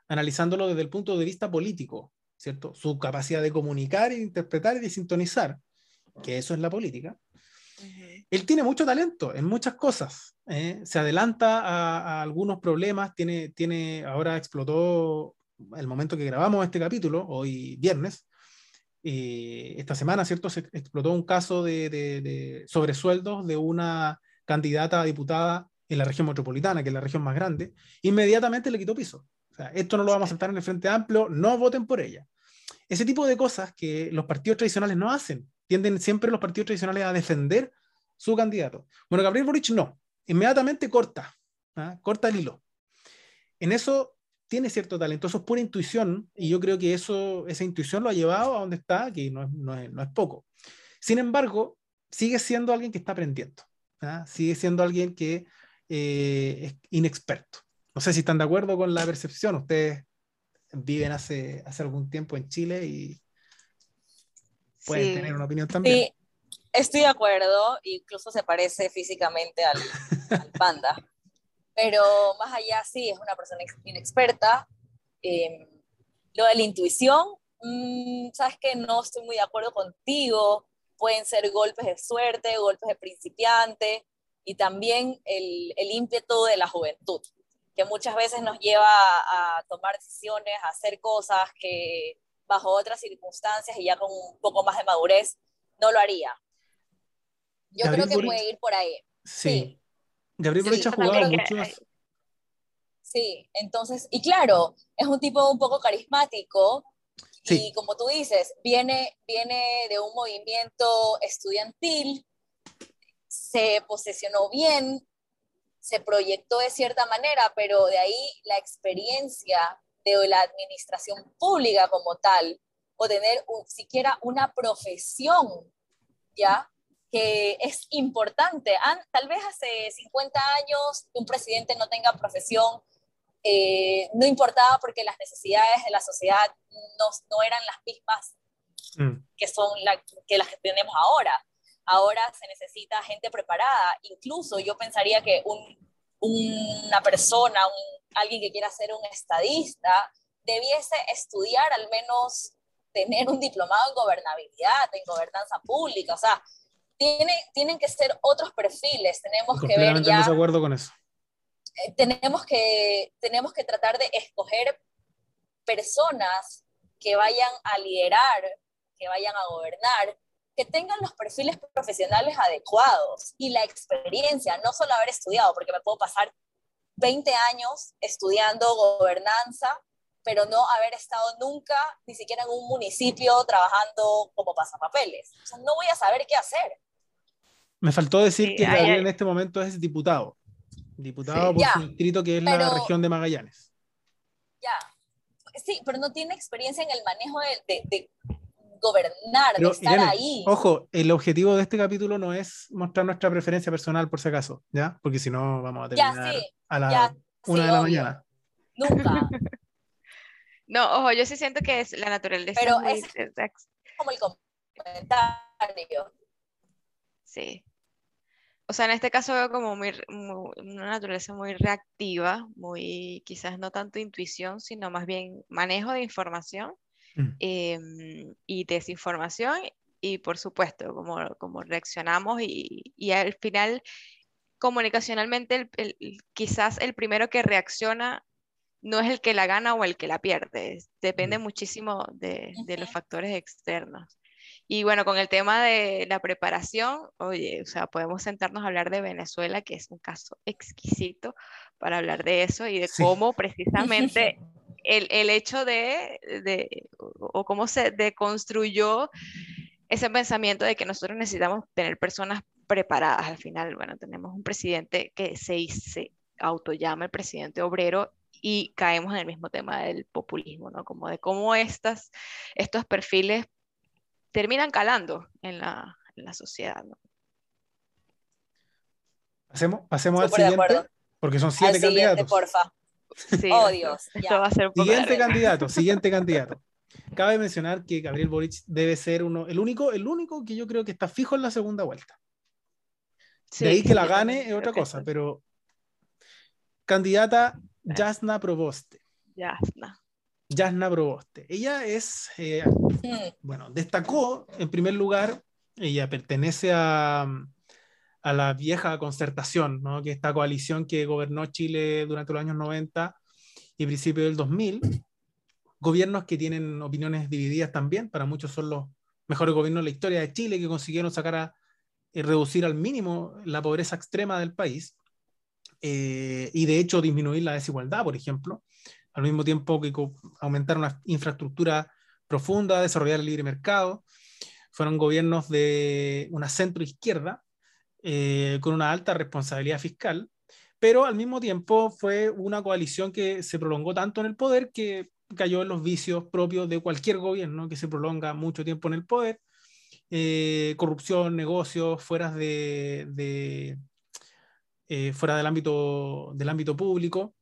analizándolo desde el punto de vista político, ¿cierto? Su capacidad de comunicar, de interpretar y de sintonizar, que eso es la política. Él tiene mucho talento en muchas cosas. ¿eh? Se adelanta a, algunos problemas. Tiene, tiene, ahora explotó el momento que grabamos este capítulo, hoy viernes. Eh, esta semana, ¿cierto? Se explotó un caso de, de, de sobresueldos de una candidata a diputada en la región metropolitana, que es la región más grande. Inmediatamente le quitó piso esto no lo vamos a aceptar en el Frente Amplio, no voten por ella. Ese tipo de cosas que los partidos tradicionales no hacen, tienden siempre los partidos tradicionales a defender su candidato. Bueno, Gabriel Boric no, inmediatamente corta, ¿ah? corta el hilo. En eso tiene cierto talento, eso es pura intuición y yo creo que eso, esa intuición lo ha llevado a donde está, que no es, no es, poco. Sin embargo, sigue siendo alguien que está aprendiendo, ¿ah? sigue siendo alguien que eh, inexperto. No sé si están de acuerdo con la percepción. Ustedes viven hace, hace algún tiempo en Chile y pueden tener una opinión también. Sí, estoy de acuerdo. Incluso se parece físicamente al, panda. Pero más allá, sí, es una persona inexperta. Em, lo de la intuición, mm, sabes que no estoy muy de acuerdo contigo. Pueden ser golpes de suerte, golpes de principiante y también el, el ímpetu de la juventud que muchas veces nos lleva a tomar decisiones, a hacer cosas que bajo otras circunstancias y ya con un poco más de madurez no lo haría. Yo creo que puede ir por ahí. Sí. Gabriel Boric ha jugado muchos. Sí, entonces, y claro, es un tipo un poco carismático y como tú dices, viene, viene de un movimiento estudiantil, se posicionó bien, se proyectó de cierta manera, pero de ahí la experiencia de la administración pública como tal, o tener siquiera una profesión, ¿ya? Que es importante. tal vez hace 50 años un presidente no tenga profesión, eh, no importaba porque las necesidades de la sociedad no, no eran las mismas mm. que son la, que las que tenemos ahora ahora se necesita gente preparada. Incluso yo pensaría que un, una persona, alguien que quiera ser un estadista, debiese estudiar al menos tener un diplomado en gobernabilidad, en gobernanza pública, o sea, tiene, tienen que ser otros perfiles, tenemos que ver ya... de acuerdo con eso. Eh, tenemos que, tenemos que tratar de escoger personas que vayan a liderar, que vayan a gobernar, que tengan los perfiles profesionales adecuados y la experiencia, no solo haber estudiado, porque me puedo pasar 20 años estudiando gobernanza, pero no haber estado nunca ni siquiera en un municipio trabajando como pasapapeles. O sea, no voy a saber qué hacer. Me faltó decir que en este momento es diputado. Diputado por su distrito que es la región de Magallanes. Ya. Sí, pero no tiene experiencia en el manejo de gobernar, de estar ahí. Ojo, el objetivo de este capítulo no es mostrar nuestra preferencia personal, por si acaso, ¿ya? Porque si no, vamos a terminar a la una de la mañana. Nunca. no, ojo, yo sí siento que es la naturaleza. Pero es como el comentario. Sí. O sea, en este caso veo como muy, una naturaleza muy reactiva, muy quizás no tanto intuición, sino más bien manejo de información Mm. Em, y desinformación y por supuesto como, como reaccionamos y, y, al final comunicacionalmente el, quizás el primero que reacciona no es el que la gana o el que la pierde, depende mm. muchísimo de, de, los factores externos. Y bueno, con el tema de la preparación, oye, o sea, podemos sentarnos a hablar de Venezuela, que es un caso exquisito para hablar de eso y de cómo precisamente el, el hecho de, de, o cómo se deconstruyó ese pensamiento de que nosotros necesitamos tener personas preparadas. Al final, bueno, tenemos un presidente que se, se autollama el presidente obrero y caemos en el mismo tema del populismo, ¿no? Como de cómo estas, estos perfiles terminan calando en la, en la sociedad, ¿no? Pasemos, pasemos al siguiente, porque son siete al siguiente, candidatos. Porfa. Sí, oh, Dios. siguiente candidato, siguiente candidato. cabe mencionar que Gabriel Boric debe ser uno, el único, el único que yo creo que está fijo en la segunda vuelta. de ahí que la gane es otra cosa, pero candidata Jasna Proboste. Jasna. Jasna Proboste. Ella es, eh, bueno, destacó en primer lugar, ella pertenece a, a la vieja concertación, ¿no? que esta coalición que gobernó Chile durante los años 90 y principios del 2000, gobiernos que tienen opiniones divididas también, para muchos son los mejores gobiernos de la historia de Chile que consiguieron sacar a y reducir al mínimo la pobreza extrema del país eh, y de hecho disminuir la desigualdad, por ejemplo, al mismo tiempo que aumentar una infraestructura profunda, desarrollar el libre mercado. Fueron gobiernos de una centro izquierda eh, con una alta responsabilidad fiscal, pero al mismo tiempo fue una coalición que se prolongó tanto en el poder que cayó en los vicios propios de cualquier gobierno que se prolonga mucho tiempo en el poder, eh, corrupción, negocios, fuera, de, eh, fuera del, ámbito, del ámbito público,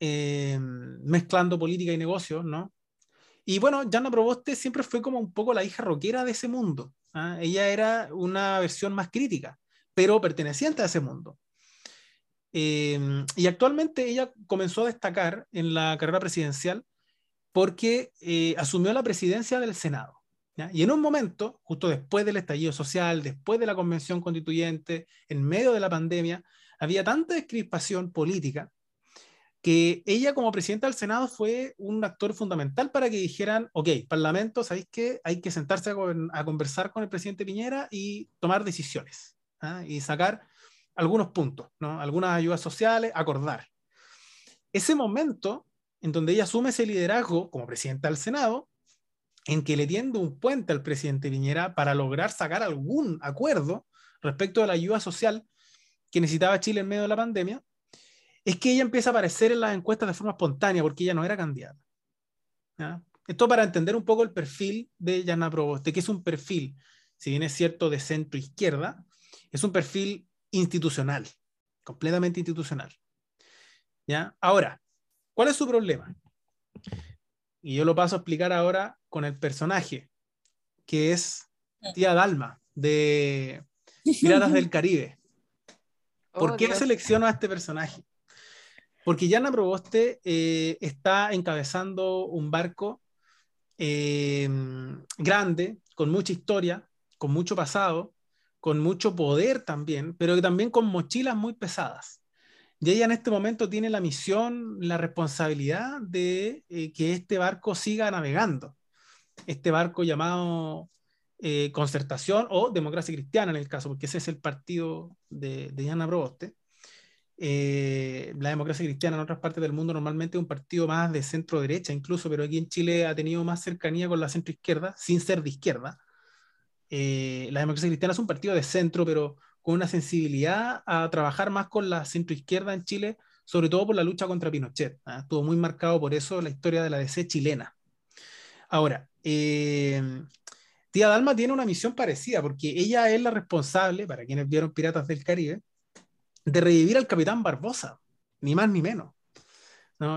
mezclando política y negocios, ¿no? Y bueno, Jana Proboste siempre fue como un poco la hija rockera de ese mundo. ¿ah? Ella era una versión más crítica pero perteneciente a ese mundo. Eh, y actualmente ella comenzó a destacar en la carrera presidencial porque eh, asumió la presidencia del Senado. Y en un momento, justo después del estallido social, después de la convención constituyente, en medio de la pandemia, había tanta descrispación política que ella como presidenta del Senado fue un actor fundamental para que dijeran, ok, Parlamento, ¿sabéis qué? Hay que sentarse a conversar con el presidente Piñera y tomar decisiones. ¿Ah? y sacar algunos puntos, ¿no? algunas ayudas sociales, acordar. Ese momento en donde ella asume ese liderazgo como presidenta del Senado, en que le tiende un puente al presidente Piñera para lograr sacar algún acuerdo respecto a la ayuda social que necesitaba Chile en medio de la pandemia, es que ella empieza a aparecer en las encuestas de forma espontánea porque ella no era candidata. Esto para entender un poco el perfil de Yana Proboste, que es un perfil, si bien es cierto, de centro izquierda, es un perfil institucional, completamente institucional. ¿Ya? Ahora, ¿cuál es su problema? Y yo lo paso a explicar ahora con el personaje, que es Tía Dalma, de Piratas del Caribe. ¿Por oh, qué selecciono a este personaje? Porque Yana Proboste eh, está encabezando un barco eh, grande, con mucha historia, con mucho pasado, con mucho poder también, pero también con mochilas muy pesadas. Y ella en este momento tiene la misión, la responsabilidad de eh, que este barco siga navegando. Este barco llamado eh, Concertación o Democracia Cristiana en el caso, porque ese es el partido de, de Diana Proboste. Eh, la democracia cristiana en otras partes del mundo normalmente es un partido más de centro derecha incluso, pero aquí en Chile ha tenido más cercanía con la centro izquierda, sin ser de izquierda. Eh, la democracia cristiana es un partido de centro, pero con una sensibilidad a trabajar más con la centroizquierda en Chile, sobre todo por la lucha contra Pinochet. ¿ah? Estuvo muy marcado por eso la historia de la DC chilena. Ahora, eh, Tía Dalma tiene una misión parecida, porque ella es la responsable, para quienes vieron Piratas del Caribe, de revivir al capitán Barbosa, ni más ni menos.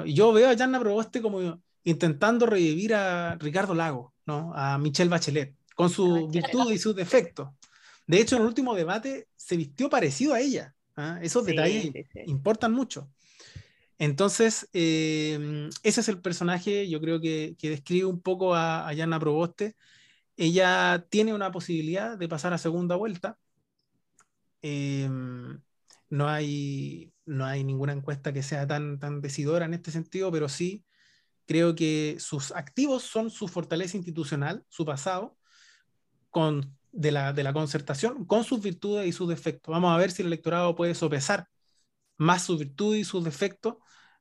Yo veo a Janna Proboste como intentando revivir a Ricardo Lago, ¿no? a Michelle Bachelet con sus virtudes y sus defectos. De hecho, en el último debate se vistió parecido a ella. ¿ah? Esos detalles importan mucho. Entonces, eh, ese es el personaje, yo creo que, que describe un poco a, a Yana Proboste. Ella tiene una posibilidad de pasar a segunda vuelta. Eh, no, hay, no hay ninguna encuesta que sea tan, tan decidora en este sentido, pero sí creo que sus activos son su fortaleza institucional, su pasado, con, de, la, de la concertación con sus virtudes y sus defectos. Vamos a ver si el electorado puede sopesar más sus virtudes y sus defectos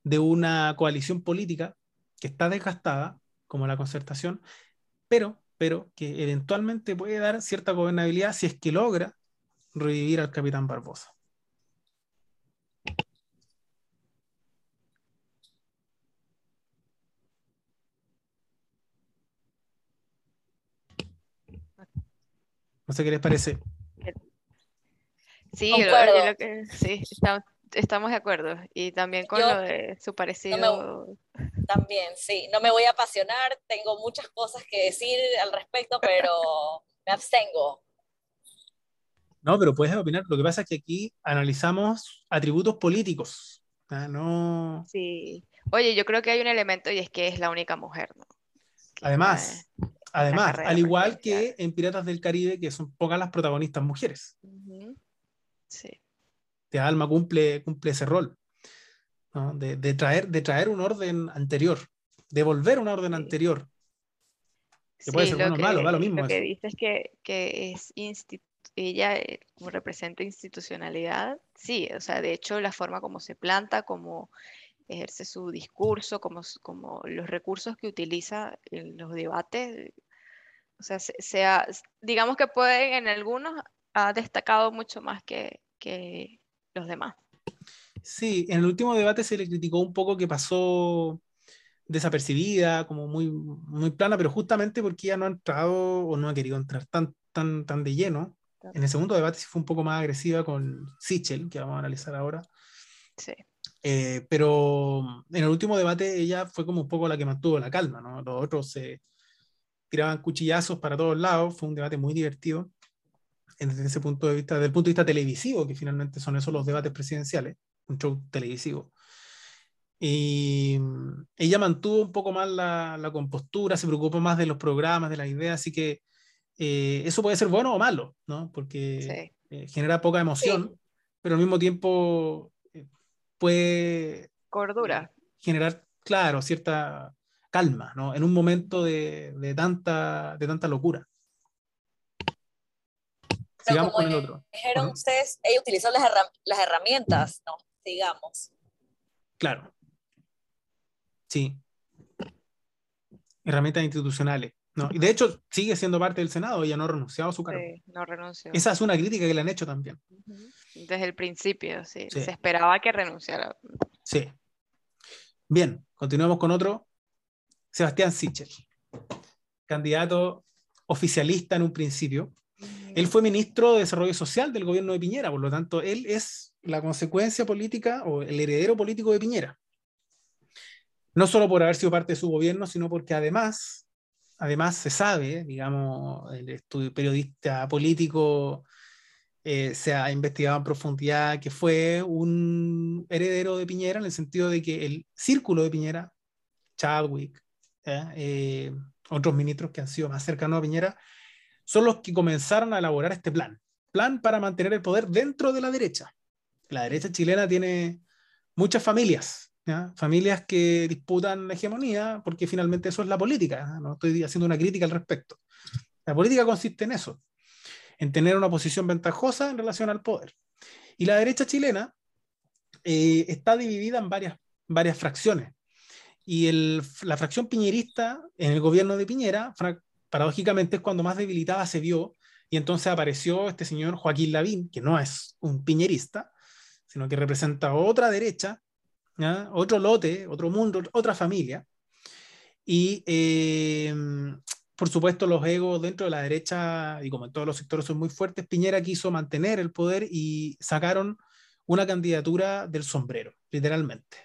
de una coalición política que está desgastada, como la concertación, pero, pero que eventualmente puede dar cierta gobernabilidad si es que logra revivir al capitán Barbosa. No sé qué les parece. Sí, sí estamos, de acuerdo. Y también con lo de su parecido. También, sí. No me voy a apasionar, tengo muchas cosas que decir al respecto, pero me abstengo. No, pero puedes opinar. Lo que pasa es que aquí analizamos atributos políticos. No. Sí. Oye, yo creo que hay un elemento y es que es la única mujer, ¿no? además, además, al igual que en Piratas del Caribe, que son pocas las protagonistas mujeres. Sí. De Alma cumple, cumple ese rol. De, traer, de traer un orden anterior, de volver un orden anterior. Que puede ser bueno o malo, va lo mismo. Lo que dices que, que es ella eh, como representa institucionalidad, sí, o sea, de hecho la forma como se planta, como ejerce su discurso, como, como los recursos que utiliza en los debates, o sea, sea, digamos que puede en algunos ha destacado mucho más que, que los demás. Sí, en el último debate se le criticó un poco que pasó desapercibida, como muy, muy plana, pero justamente porque ella no ha entrado o no ha querido entrar tan, tan, tan de lleno. En el segundo debate sí fue un poco más agresiva con Sichel, que vamos a analizar ahora. Sí. Eh, pero en el último debate ella fue como un poco la que mantuvo la calma, ¿no? Los otros se tiraban cuchillazos para todos lados, fue un debate muy divertido desde ese punto de vista, desde el punto de vista televisivo, que finalmente son esos los debates presidenciales un show televisivo. Y ella mantuvo un poco más la, la compostura, se preocupó más de los programas, de la idea, así que eh, eso puede ser bueno o malo, ¿no? Porque eh, genera poca emoción, pero al mismo tiempo eh, puede... Cordura. generar, claro, cierta calma, ¿no? En un momento de, de tanta, de tanta locura. Sigamos con el otro. Dijeron ustedes, ella utilizó las, las herramientas, ¿no? digamos. Claro. Sí. Herramientas institucionales. No, y de hecho sigue siendo parte del Senado, ella no ha renunciado a su cargo. Sí, no renunció. Esa es una crítica que le han hecho también. Desde el principio, sí. Se esperaba que renunciara. Sí. Bien, continuamos con otro. Sebastián Sichel, candidato oficialista en un principio. Él fue ministro de Desarrollo Social del gobierno de Piñera, por lo tanto, él es la consecuencia política o el heredero político de Piñera. No solo por haber sido parte de su gobierno, sino porque además, además se sabe, digamos, el estudio periodista político eh, se ha investigado en profundidad que fue un heredero de Piñera en el sentido de que el círculo de Piñera, Chadwick, eh, otros ministros que han sido más cercanos a Piñera, son los que comenzaron a elaborar este plan. Plan para mantener el poder dentro de la derecha la derecha chilena tiene muchas familias, familias que disputan la hegemonía, porque finalmente eso es la política, no estoy haciendo una crítica al respecto. La política consiste en eso, en tener una posición ventajosa en relación al poder. Y la derecha chilena eh, está dividida en varias, varias fracciones. Y la fracción piñerista en el gobierno de Piñera, paradójicamente, es cuando más debilitada se vio. Y entonces apareció este señor Joaquín Lavín, que no es un piñerista, sino que representa otra derecha, otro lote, otro mundo, otra familia. Y eh, por supuesto los egos dentro de la derecha, y como en todos los sectores son muy fuertes, Piñera quiso mantener el poder y sacaron una candidatura del sombrero, literalmente.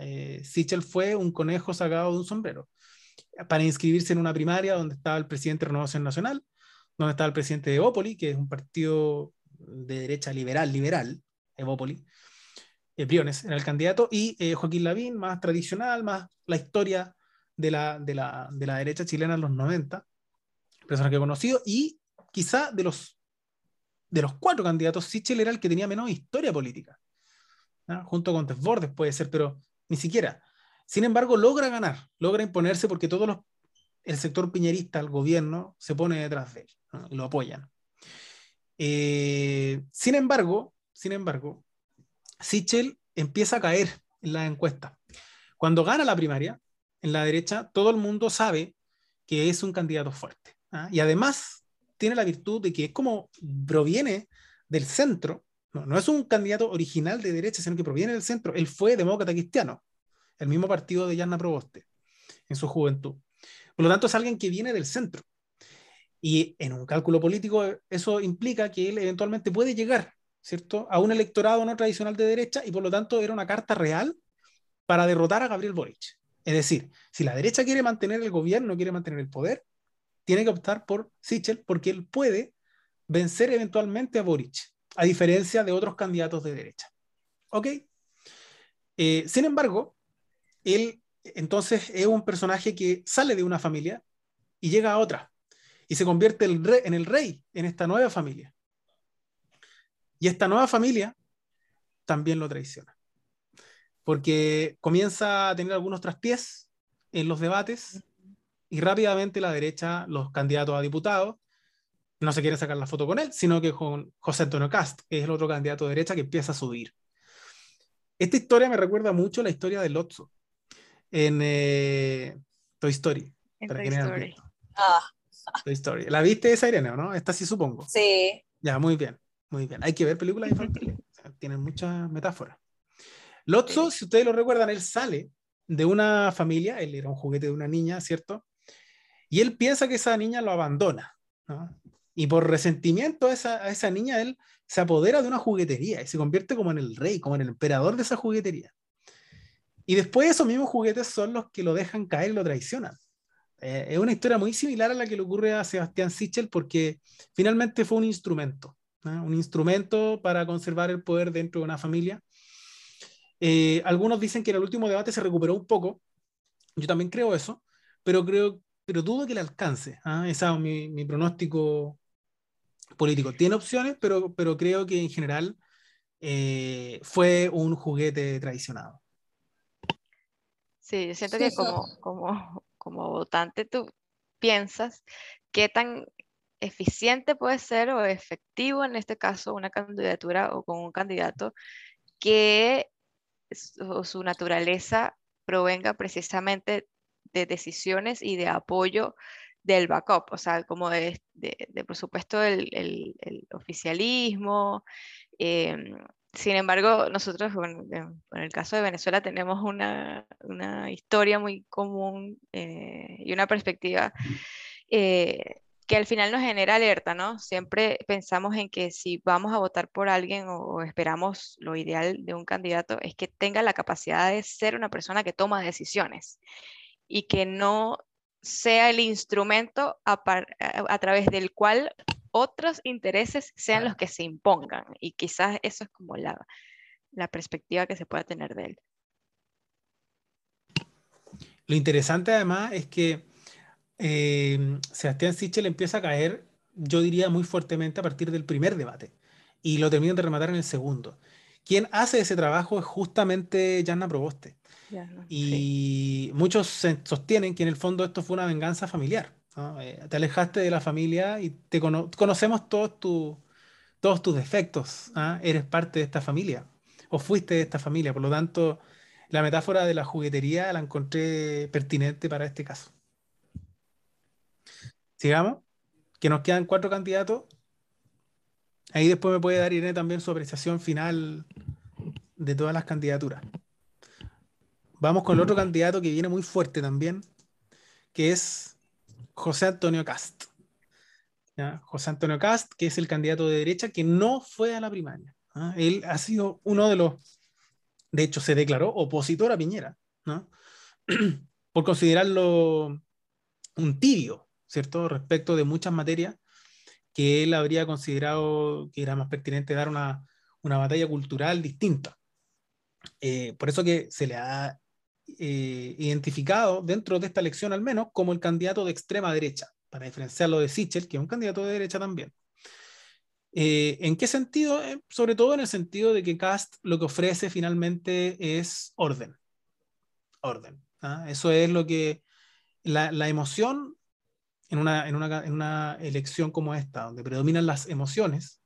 Eh, Sichel fue un conejo sacado de un sombrero para inscribirse en una primaria donde estaba el presidente de Renovación Nacional, donde estaba el presidente de Evópoli, que es un partido de derecha liberal, liberal, Evópoli, eh, era el candidato, y eh, Joaquín Lavín, más tradicional, más la historia de la, de la, de la derecha chilena en los 90, persona que he conocido, y quizá de los, de los cuatro candidatos, Sichel era el que tenía menos historia política, junto con Desbordes puede ser, pero ni siquiera. Sin embargo, logra ganar, logra imponerse porque todo los, el sector piñerista, el gobierno, se pone detrás de él y lo apoyan. Eh, sin embargo, sin embargo, Sichel empieza a caer en la encuesta. Cuando gana la primaria, en la derecha, todo el mundo sabe que es un candidato fuerte. ¿ah? Y además tiene la virtud de que es como proviene del centro, no, es un candidato original de derecha, sino que proviene del centro. Él fue demócrata cristiano, el mismo partido de Yanna Proboste en su juventud. Por lo tanto, es alguien que viene del centro. Y en un cálculo político, eso implica que él eventualmente puede llegar ¿cierto? A un electorado no tradicional de derecha y por lo tanto era una carta real para derrotar a Gabriel Boric. Es decir, si la derecha quiere mantener el gobierno, quiere mantener el poder, tiene que optar por Sichel porque él puede vencer eventualmente a Boric, a diferencia de otros candidatos de derecha. ¿Ok? Eh, sin embargo, él entonces es un personaje que sale de una familia y llega a otra y se convierte en el rey en esta nueva familia. Y esta nueva familia también lo traiciona. Porque comienza a tener algunos traspiés en los debates y rápidamente la derecha, los candidatos a diputados, no se quieren sacar la foto con él, sino que con José Antonio Cast, que es el otro candidato de derecha que empieza a subir. Esta historia me recuerda mucho la historia de Lotso en eh, Toy Story. Toy Story. Ah. Toy Story. ¿La viste esa, Irene, o no? Esta sí supongo. Sí. Ya, muy bien. Muy bien. Hay que ver películas infantiles. tienen muchas metáforas. Lotso, si ustedes lo recuerdan, él sale de una familia, él era un juguete de una niña, ¿cierto? Y él piensa que esa niña lo abandona. Y por resentimiento a esa, a esa niña, él se apodera de una juguetería y se convierte como en el rey, como en el emperador de esa juguetería. Y después esos mismos juguetes son los que lo dejan caer y lo traicionan. Eh, es una historia muy similar a la que le ocurre a Sebastián Sichel porque finalmente fue un instrumento un instrumento para conservar el poder dentro de una familia. Eh, algunos dicen que en el último debate se recuperó un poco, yo también creo eso, pero creo, pero dudo que le alcance. ¿ah? Ese es mi, mi, pronóstico político. Tiene opciones, pero, pero creo que en general eh, fue un juguete traicionado. Sí, yo siento que como, como, como votante tú piensas qué tan eficiente puede ser o efectivo en este caso una candidatura o con un candidato que su, naturaleza provenga precisamente de decisiones y de apoyo del backup, o sea, como de, de, por supuesto, el, el, oficialismo. Em, sin embargo, nosotros, en, el caso de Venezuela, tenemos una, una historia muy común eh, y una perspectiva eh, que al final nos genera alerta, ¿no? Siempre pensamos en que si vamos a votar por alguien o, esperamos lo ideal de un candidato es que tenga la capacidad de ser una persona que toma decisiones y que no sea el instrumento a, través del cual otros intereses sean los que se impongan. Y quizás eso es como la, la perspectiva que se pueda tener de él. Lo interesante además es que eh, Sebastián Sichel empieza a caer, yo diría muy fuertemente a partir del primer debate y lo terminan de rematar en el segundo. Quien hace ese trabajo es justamente Janna Proboste. y muchos sostienen que en el fondo esto fue una venganza familiar. Eh, te alejaste de la familia y te conocemos todos, todos tus defectos. ¿ah? Eres parte de esta familia o fuiste de esta familia. Por lo tanto, la metáfora de la juguetería la encontré pertinente para este caso. Sigamos, que nos quedan cuatro candidatos. Ahí después me puede dar Irene también su apreciación final de todas las candidaturas. Vamos con el otro candidato que viene muy fuerte también, que es José Antonio Cast. José Antonio Cast, que es el candidato de derecha que no fue a la primaria. ¿ah? Él ha sido uno de los, de hecho se declaró opositor a Piñera, por considerarlo un tibio, ¿cierto? Respecto de muchas materias que él habría considerado que era más pertinente dar una, una batalla cultural distinta. Eh, por eso que se le ha eh, identificado dentro de esta elección al menos como el candidato de extrema derecha, para diferenciarlo de Sichel, que es un candidato de derecha también. Eh, ¿En qué sentido? sobre todo en el sentido de que Cast lo que ofrece finalmente es orden. Orden. ¿ah? Eso es lo que la, la, emoción en una, en, una, en una elección como esta, donde predominan las emociones,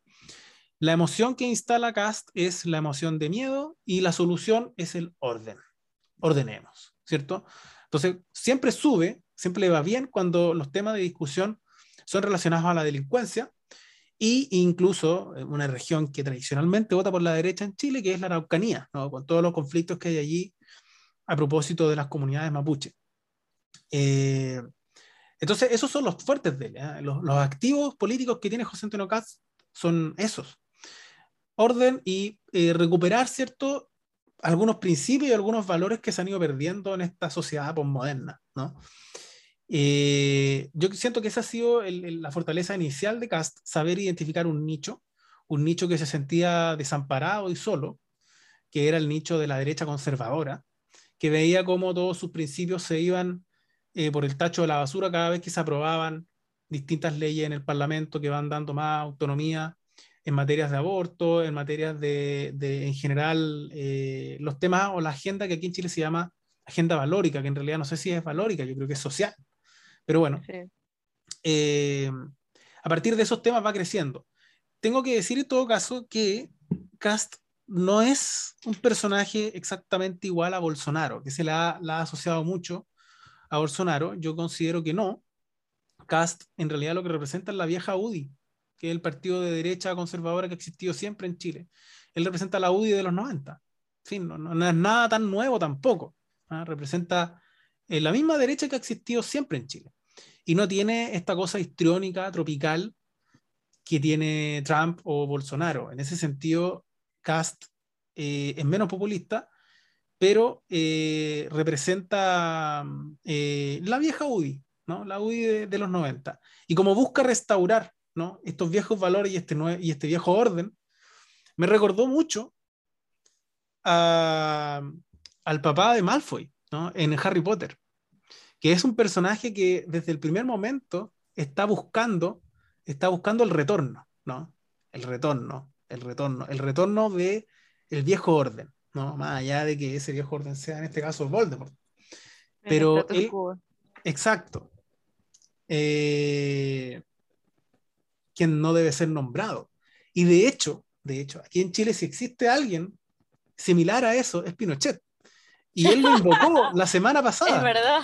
la emoción que instala Cast es la emoción de miedo y la solución es el orden. Ordenemos, ¿cierto? Entonces, siempre sube, siempre va bien cuando los temas de discusión son relacionados a la delincuencia e incluso una región que tradicionalmente vota por la derecha en Chile, que es la Araucanía, ¿no? con todos los conflictos que hay allí a propósito de las comunidades mapuche. Eh, entonces, esos son los fuertes de él. ¿eh? Los, activos políticos que tiene José Antonio Caz son esos. Orden y eh, recuperar, ¿cierto? algunos principios y algunos valores que se han ido perdiendo en esta sociedad postmoderna, ¿no? Eh, yo siento que esa ha sido la fortaleza inicial de Cast, saber identificar un nicho, un nicho que se sentía desamparado y solo, que era el nicho de la derecha conservadora, que veía cómo todos sus principios se iban eh, por el tacho de la basura cada vez que se aprobaban distintas leyes en el Parlamento que van dando más autonomía en materias de aborto, en materias de, en general, eh, los temas o la agenda que aquí en Chile se llama agenda valórica, que en realidad no sé si es valórica, yo creo que es social. Pero bueno, eh, a partir de esos temas va creciendo. Tengo que decir en todo caso que Cast no es un personaje exactamente igual a Bolsonaro, que se la ha asociado mucho a Bolsonaro. Yo considero que no. Cast en realidad lo que representa es la vieja UDI, que es el partido de derecha conservadora que ha existido siempre en Chile. Él representa la UDI de los 90. En fin, no, es nada tan nuevo tampoco. ¿ah? Representa eh, la misma derecha que ha existido siempre en Chile. Y no tiene esta cosa histriónica, tropical, que tiene Trump o Bolsonaro. En ese sentido, Cast eh, es menos populista, pero eh, representa la vieja UDI, ¿no? la UDI de, los 90. Y como busca restaurar ¿no? estos viejos valores y este, y este viejo orden, me recordó mucho al papá de Malfoy ¿no? en Harry Potter, que es un personaje que desde el primer momento está buscando, está buscando el retorno, ¿no? el retorno, el retorno, el retorno de el viejo orden, ¿no? más allá de que ese viejo orden sea en este caso Voldemort. Pero exacto. Eh, quien no debe ser nombrado. Y de hecho, de hecho, aquí en Chile si existe alguien similar a eso, es Pinochet. Y él lo invocó la semana pasada. Es verdad.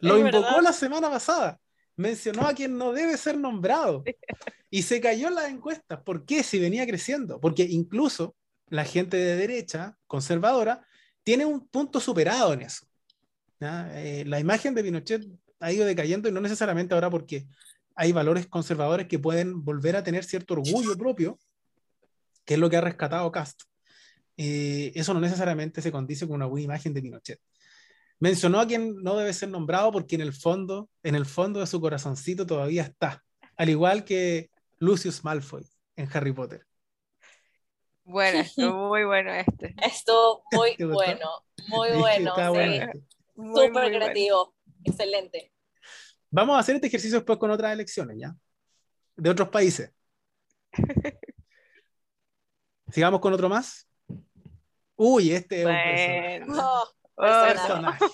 Lo invocó la semana pasada. Mencionó a quien no debe ser nombrado. Y se cayó en las encuestas. ¿Por qué? Si venía creciendo. Porque incluso la gente de derecha, conservadora, tiene un punto superado en eso. Eh, la imagen de Pinochet ha ido decayendo y no necesariamente ahora porque hay valores conservadores que pueden volver a tener cierto orgullo propio, que es lo que ha rescatado Cast. Eh, eso no necesariamente se condice con una buena imagen de Pinochet. Mencionó a quien no debe ser nombrado porque en el fondo, en el fondo de su corazoncito todavía está, al igual que Lucius Malfoy en Harry Potter. Bueno, estuvo muy bueno este. Estuvo muy bueno, muy bueno. Súper creativo, excelente. Vamos a hacer este ejercicio después con otras elecciones, ¿ya? De otros países. Sigamos con otro más. Uy, este es un personaje. Oh, personaje.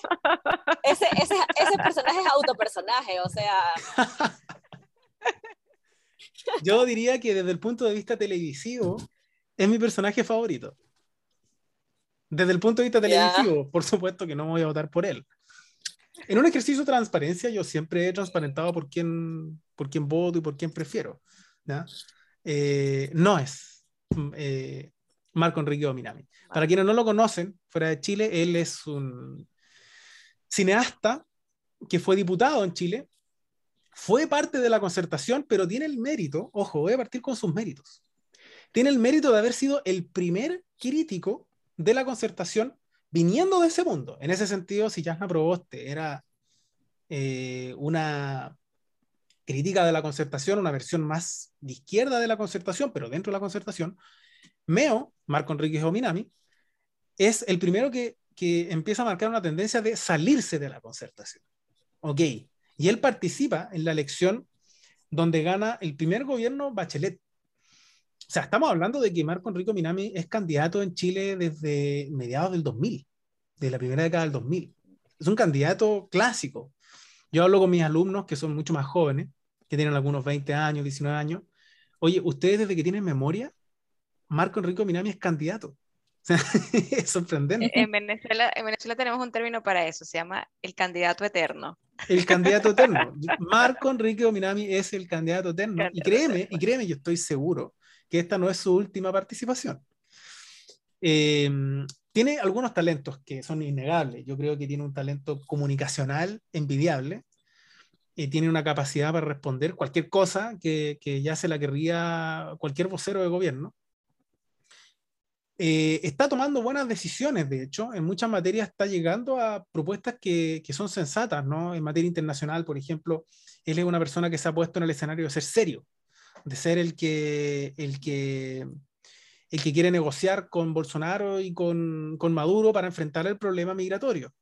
Ese, ese, ese personaje es autopersonaje, o sea. Yo diría que desde el punto de vista televisivo es mi personaje favorito. Desde el punto de vista televisivo, por supuesto que no voy a votar por él en un ejercicio de transparencia, yo siempre he transparentado por quién, por quién voto y por quién prefiero. Eh, no es eh, Marco Enrique Ominami. Para quienes no lo conocen, fuera de Chile, él es un cineasta que fue diputado en Chile, fue parte de la concertación, pero tiene el mérito, ojo, voy a partir con sus méritos, tiene el mérito de haber sido el primer crítico de la concertación viniendo de ese mundo. En ese sentido, si Jasna Proboste era eh, una crítica de la concertación, una versión más de izquierda de la concertación, pero dentro de la concertación, Meo, Marco Enrique Ominami, es el primero que, que empieza a marcar una tendencia de salirse de la concertación. Ok, y él participa en la elección donde gana el primer gobierno Bachelet, o sea, estamos hablando de que Marco Enrico Minami es candidato en Chile desde mediados del 2000, de la primera década del 2000. Es un candidato clásico. Yo hablo con mis alumnos que son mucho más jóvenes, que tienen algunos 20 años, 19 años. Oye, ustedes desde que tienen memoria, Marco Enrico Minami es candidato. es sorprendente. En Venezuela, en Venezuela tenemos un término para eso, se llama el candidato eterno. El candidato eterno. Marco Enrique Minami es el candidato eterno. y créeme, y créeme, yo estoy seguro que esta no es su última participación. Em, tiene algunos talentos que son innegables. Yo creo que tiene un talento comunicacional envidiable. y tiene una capacidad para responder cualquier cosa que, que ya se la querría cualquier vocero de gobierno. eh, está tomando buenas decisiones, de hecho, en muchas materias está llegando a propuestas que, que, son sensatas, ¿no? En materia internacional, por ejemplo, él es una persona que se ha puesto en el escenario de ser serio, de ser el que, el que, el que quiere negociar con Bolsonaro y con, con Maduro para enfrentar el problema migratorio.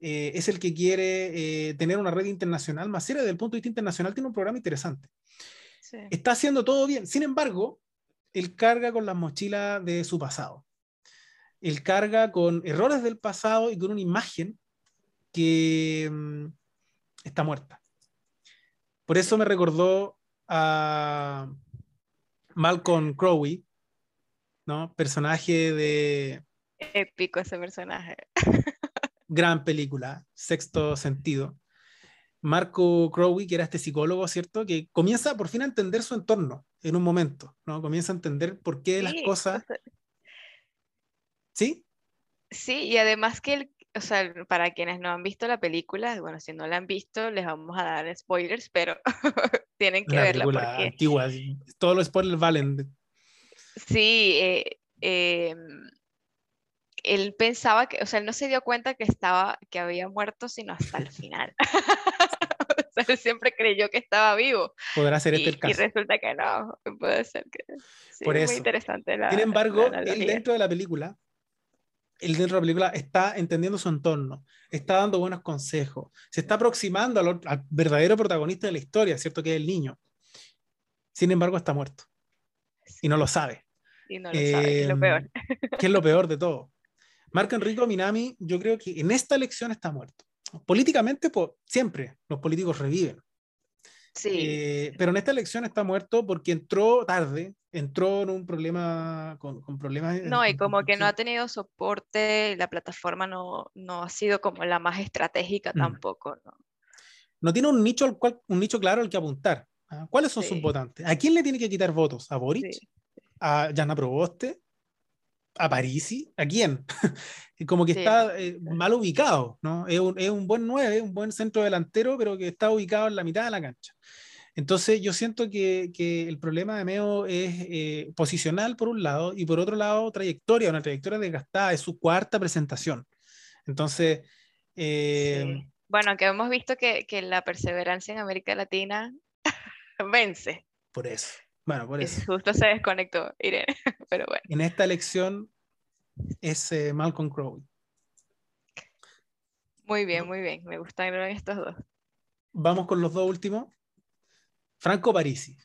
Eh, es el que quiere eh, tener una red internacional más seria desde el punto de vista internacional, tiene un programa interesante. Sí. Está haciendo todo bien. Sin embargo, él carga con las mochilas de su pasado. Él carga con errores del pasado y con una imagen que mm, está muerta. Por eso me recordó a Malcolm Crowe, ¿no? Personaje de... Épico ese personaje. gran película, Sexto Sentido. Marco Crowley, que era este psicólogo, ¿cierto? Que comienza por fin a entender su entorno en un momento, ¿no? Comienza a entender por qué sí, las cosas... ¿Sí? Sí, y además que, el, o sea, para quienes no han visto la película, bueno, si no la han visto, les vamos a dar spoilers, pero tienen que Una verla película porque... antigua, todos los spoilers valen. Sí, eh, eh, él pensaba que, o sea, él no se dio cuenta que estaba, que había muerto, sino hasta el final. o sea, él siempre creyó que estaba vivo. Podrá ser este y, el caso. Y resulta que no, puede ser que... Sí, Por eso. Muy interesante la Sin embargo, la él dentro de la película, él dentro de la película está entendiendo su entorno, está dando buenos consejos, se está aproximando al verdadero protagonista de la historia, ¿cierto? Que es el niño. Sin embargo, está muerto y no lo sabe. Y no lo sabe, que es lo Em, peor. que es lo peor de todo. Marco Enrico Minami, yo creo que en esta elección está muerto. Políticamente, pues, siempre los políticos reviven. Sí, Eh, pero en esta elección está muerto porque entró tarde, entró en un problema, con, con problemas. no, y como que no ha tenido soporte, la plataforma no, no ha sido como la más estratégica Mm. tampoco, ¿no? No tiene un nicho, al cual, un nicho claro al que apuntar. ¿ah? ¿Cuáles son sus Sí. votantes? ¿A quién le tiene que quitar votos? ¿A Boric? Sí. ¿A Jana Proboste? ¿A Parisi? ¿A quién? Como que Sí, está eh, mal ubicado, ¿no? Es un, es un buen 9, un buen centro delantero, pero que está ubicado en la mitad de la cancha. Entonces yo siento que, que el problema de Meo es eh, posicional por un lado y por otro lado trayectoria, una trayectoria desgastada, es su cuarta presentación. Entonces, eh, Sí. Bueno, que hemos visto que, que la perseverancia en América Latina vence. por eso. Bueno, por eso. justo se desconectó Irene, pero bueno. En esta elección es eh, Malcolm Crowe. Muy bien, muy bien. Me gustan estos dos. Vamos con los dos últimos. Franco Parisi.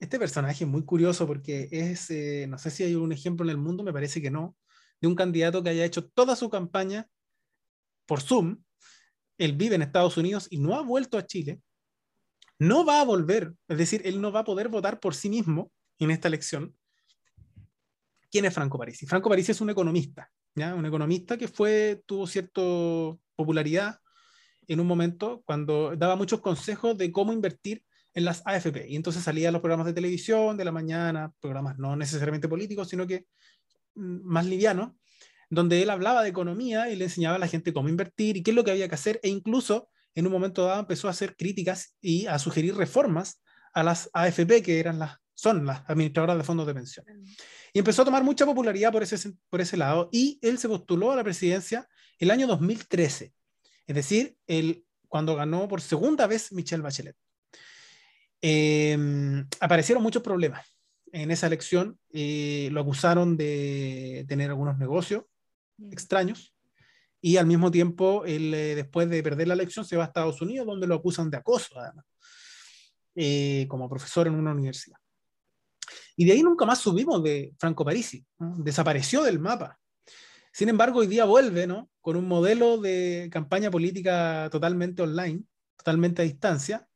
Este personaje es muy curioso porque es, eh, no sé si hay un ejemplo en el mundo, me parece que no, de un candidato que haya hecho toda su campaña por Zoom. Él vive en Estados Unidos y no ha vuelto a Chile. No va a volver, es decir, él no va a poder votar por sí mismo en esta elección. ¿Quién es Franco Parisi? Franco Parisi es un economista, ¿ya? un economista que fue, tuvo cierta popularidad en un momento cuando daba muchos consejos de cómo invertir en las AFP. Y entonces salía a los programas de televisión de la mañana, programas no necesariamente políticos, sino que mm, más livianos, donde él hablaba de economía y le enseñaba a la gente cómo invertir y qué es lo que había que hacer. E incluso en un momento dado empezó a hacer críticas y a sugerir reformas a las AFP, que eran las, son las administradoras de fondos de pensión. Y empezó a tomar mucha popularidad por ese, por ese lado y él se postuló a la presidencia el año 2013, es decir, el, cuando ganó por segunda vez Michelle Bachelet. Eh, aparecieron muchos problemas en esa elección, eh, lo acusaron de tener algunos negocios extraños y al mismo tiempo, él, eh, después de perder la elección, se va a Estados Unidos, donde lo acusan de acoso, además, eh, como profesor en una universidad. Y de ahí nunca más subimos de Franco Parisi, ¿no? desapareció del mapa. Sin embargo, hoy día vuelve ¿no? con un modelo de campaña política totalmente online, totalmente a distancia,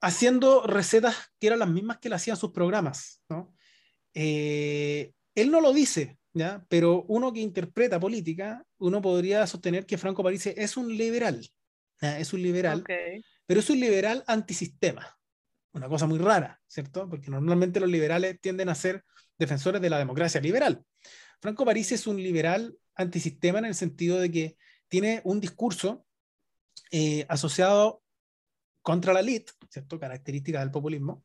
haciendo recetas que eran las mismas que le hacían sus programas. ¿no? Eh, él no lo dice, ¿ya? pero uno que interpreta política, uno podría sostener que Franco Parisi es un liberal. ¿ya? Es un liberal, Ok. pero es un liberal antisistema. Una cosa muy rara, ¿cierto? Porque normalmente los liberales tienden a ser defensores de la democracia liberal. Franco Parisi es un liberal antisistema en el sentido de que tiene un discurso eh, asociado contra la élite, ¿cierto? Característica del populismo,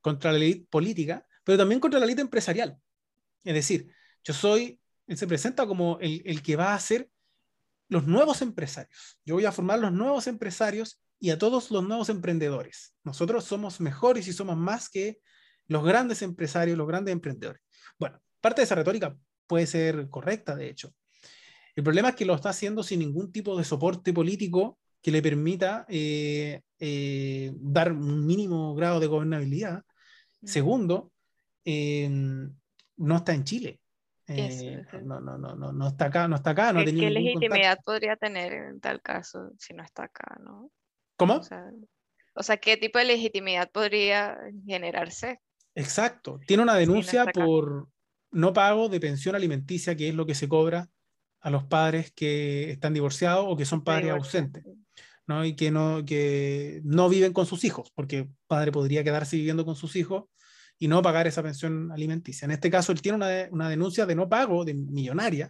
contra la élite política, pero también contra la élite empresarial. Es decir, yo soy, él se presenta como el, el que va a ser los nuevos empresarios. Yo voy a formar los nuevos empresarios y a todos los nuevos emprendedores. Nosotros somos mejores y somos más que los grandes empresarios, los grandes emprendedores. Bueno, parte de esa retórica puede ser correcta, de hecho. El problema es que lo está haciendo sin ningún tipo de soporte político que le permita eh, eh, dar un mínimo grado de gobernabilidad. Segundo, eh, no está en Chile. No, no, no, no, no está acá, no está acá. No ¿Qué, ¿qué legitimidad podría tener en tal caso si no está acá, no? ¿Cómo? O sea, ¿qué tipo de legitimidad podría generarse? Exacto. Tiene una denuncia por no pago de pensión alimenticia, que es lo que se cobra a los padres que están divorciados o que son padres ausentes. ¿no? y que no, que no viven con sus hijos, porque padre podría quedarse viviendo con sus hijos y no pagar esa pensión alimenticia. En este caso, él tiene una, una denuncia de no pago de millonaria.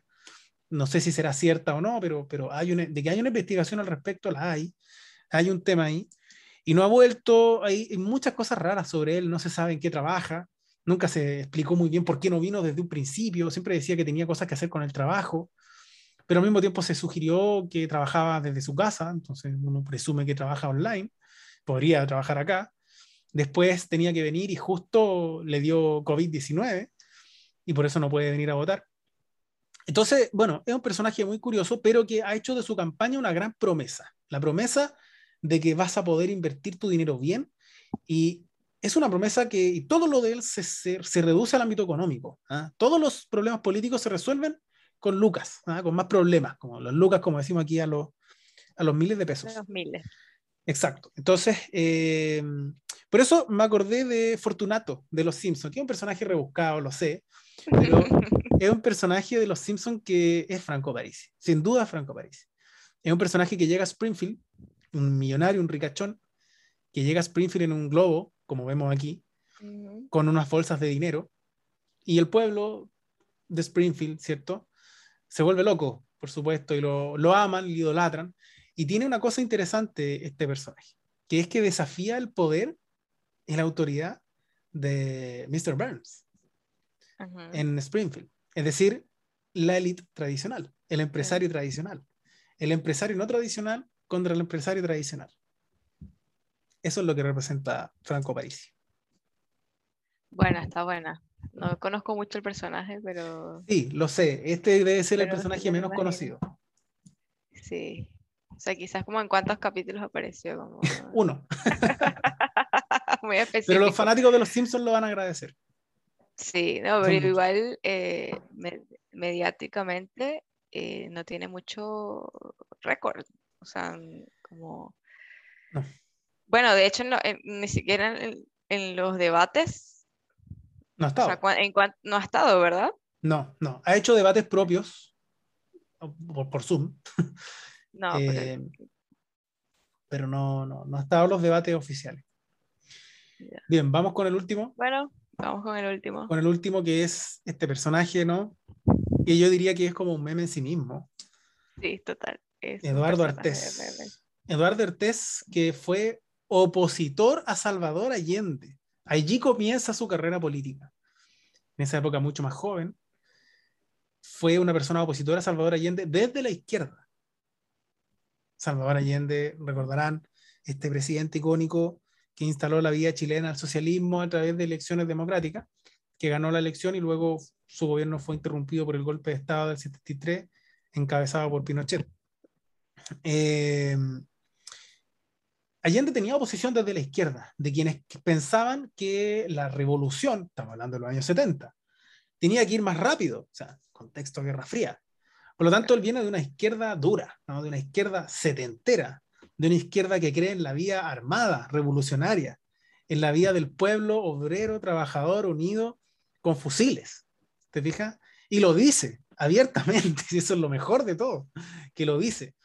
No sé si será cierta o no, pero, pero hay una, de que hay una investigación al respecto, la hay. Hay un tema ahí. Y no ha vuelto, hay, hay muchas cosas raras sobre él, no se sabe en qué trabaja, nunca se explicó muy bien por qué no vino desde un principio, siempre decía que tenía cosas que hacer con el trabajo pero al mismo tiempo se sugirió que trabajaba desde su casa, entonces uno presume que trabaja online, podría trabajar acá. Después tenía que venir y justo le dio COVID-19 y por eso no puede venir a votar. Entonces, bueno, es un personaje muy curioso, pero que ha hecho de su campaña una gran promesa. La promesa de que vas a poder invertir tu dinero bien y es una promesa que y todo lo de él se, reduce al ámbito económico. ¿ah? Todos los problemas políticos se resuelven con lucas, ¿ah? con más problemas, como los lucas, como decimos aquí, a los, a los miles de pesos. los miles. Exacto. Entonces, eh, por eso me acordé de Fortunato, de Los Simpsons, que es un personaje rebuscado, lo sé, pero es un personaje de Los Simpsons que es Franco Parisi, sin duda Franco Parisi. Es un personaje que llega a Springfield, un millonario, un ricachón, que llega a Springfield en un globo, como vemos aquí, con unas bolsas de dinero, y el pueblo de Springfield, ¿cierto? se vuelve loco, por supuesto, y lo, lo aman, lo idolatran. Y tiene una cosa interesante este personaje, que es que desafía el poder y la autoridad de Mr. Burns en Springfield. Es decir, la élite tradicional, el empresario tradicional. El empresario no tradicional contra el empresario tradicional. Eso es lo que representa Franco Parisi. Bueno, está buena. No conozco mucho el personaje, pero. Sí, lo sé. Este debe ser el personaje menos conocido. Sí. O sea, quizás como en cuántos capítulos apareció. Como... Uno. Muy específico. Pero los fanáticos de los Simpsons lo van a agradecer. Sí, no, pero igual eh, mediáticamente eh, no tiene mucho récord. O sea, como. Bueno, de hecho, ni siquiera en los debates no ha estado. en no ha estado, ¿verdad? No, no. Ha hecho debates propios por, Zoom. No, eh, pero... no, no, no estado los debates oficiales. Bien, vamos con el último. Bueno, vamos con el último. Con el último que es este personaje, ¿no? Que yo diría que es como un meme en sí mismo. Sí, total. Eduardo Artés. Eduardo Artés, que fue opositor a Salvador Allende. Allí comienza su carrera política. En esa época mucho más joven, fue una persona opositora a Salvador Allende desde la izquierda. Salvador Allende, recordarán, este presidente icónico que instaló la vía chilena al socialismo a través de elecciones democráticas, que ganó la elección y luego su gobierno fue interrumpido por el golpe de Estado del 73, encabezado por Pinochet. Eh, Allende tenía oposición desde la izquierda, de quienes pensaban que la revolución, estamos hablando de los años 70, tenía que ir más rápido, o sea, contexto Guerra Fría. Por lo tanto, él viene de una izquierda dura, de una izquierda setentera, de una izquierda que cree en la vía armada, revolucionaria, en la vía del pueblo obrero, trabajador, unido, con fusiles. ¿Te fijas? Y lo dice abiertamente, y eso es lo mejor de todo, que lo dice.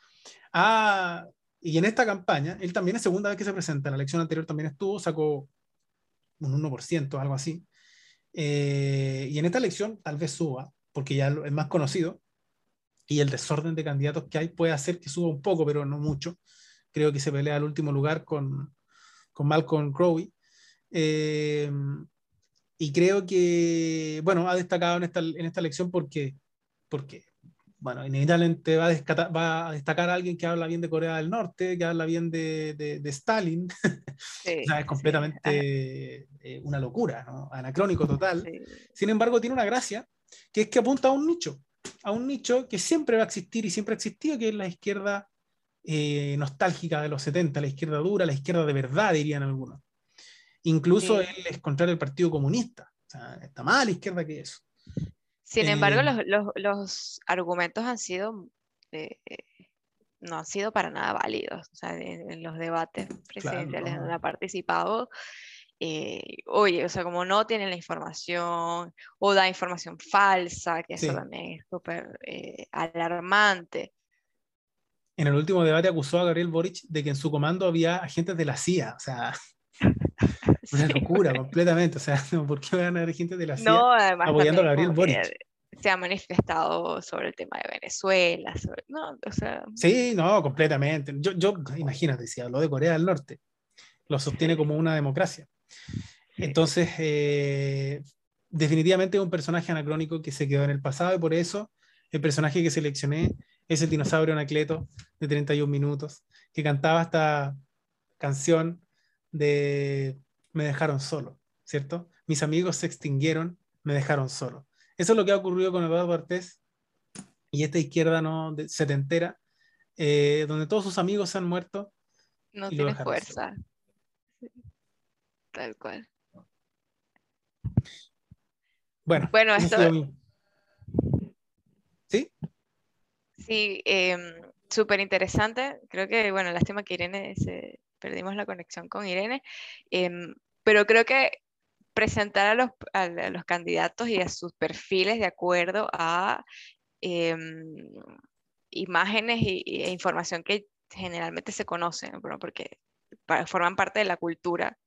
Ah, y en esta campaña, él también es segunda vez que se presenta, en la elección anterior también estuvo, sacó un 1%, algo así. Eh, y en esta elección tal vez suba, porque ya es más conocido, y el desorden de candidatos que hay puede hacer que suba un poco, pero no mucho. Creo que se pelea al último lugar con, con Malcolm Crowley. Eh, y creo que, bueno, ha destacado en esta, en esta elección porque, porque bueno, inevitablemente va a, va a destacar a alguien que habla bien de Corea del Norte, que habla bien de, de, Stalin. es completamente eh, una locura, ¿no? anacrónico total. Sin embargo, tiene una gracia, que es que apunta a un nicho, a un nicho que siempre va a existir y siempre ha existido, que es la izquierda eh, nostálgica de los 70, la izquierda dura, la izquierda de verdad, dirían algunos. Incluso él es contra el Partido Comunista. O sea, está más a la izquierda que eso. Sin embargo, eh, los, los, argumentos han sido, eh, no han sido para nada válidos. O sea, en, los debates presidenciales donde ha participado, eh, oye, o sea, como no tienen la información o da información falsa, que eso también es súper alarmante. En el último debate acusó a Gabriel Boric de que en su comando había agentes de la CIA, o sea, Una locura, completamente. O sea, ¿por qué van a haber gente de la CIA no, apoyando a Gabriel Boric? Se ha manifestado sobre el tema de Venezuela. no, o sea... Sí, no, completamente. Yo, yo, imagínate, si habló de Corea del Norte, lo sostiene como una democracia. Entonces, eh, definitivamente es un personaje anacrónico que se quedó en el pasado y por eso el personaje que seleccioné es el dinosaurio Anacleto de 31 minutos, que cantaba esta canción de me dejaron solo, ¿cierto? Mis amigos se extinguieron, me dejaron solo. Eso es lo que ha ocurrido con Eduardo Cortés y esta izquierda no setentera, eh, donde todos sus amigos se han muerto. No tiene fuerza. Tal cual. Bueno, bueno esto... ¿Sí? Sí, em, súper interesante. Creo que, bueno, lástima que Irene se, perdimos la conexión con Irene, em, pero creo que presentar a los, a, los, candidatos y a sus perfiles de acuerdo a em, imágenes e información que generalmente se conocen, porque forman parte de la cultura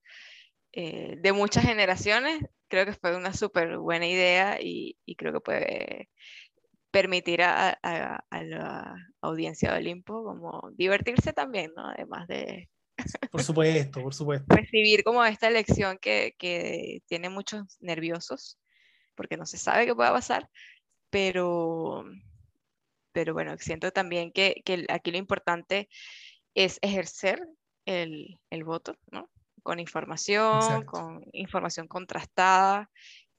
eh, de muchas generaciones, creo que fue una súper buena idea y, y, creo que puede permitir a, a, a, la audiencia de Olimpo como divertirse también, ¿no? Además de, por supuesto, por supuesto. Recibir como esta elección que, que tiene muchos nerviosos, porque no se sabe qué pueda pasar, pero, pero bueno, siento también que, que aquí lo importante es ejercer el, el voto, ¿no? Con información, con información contrastada.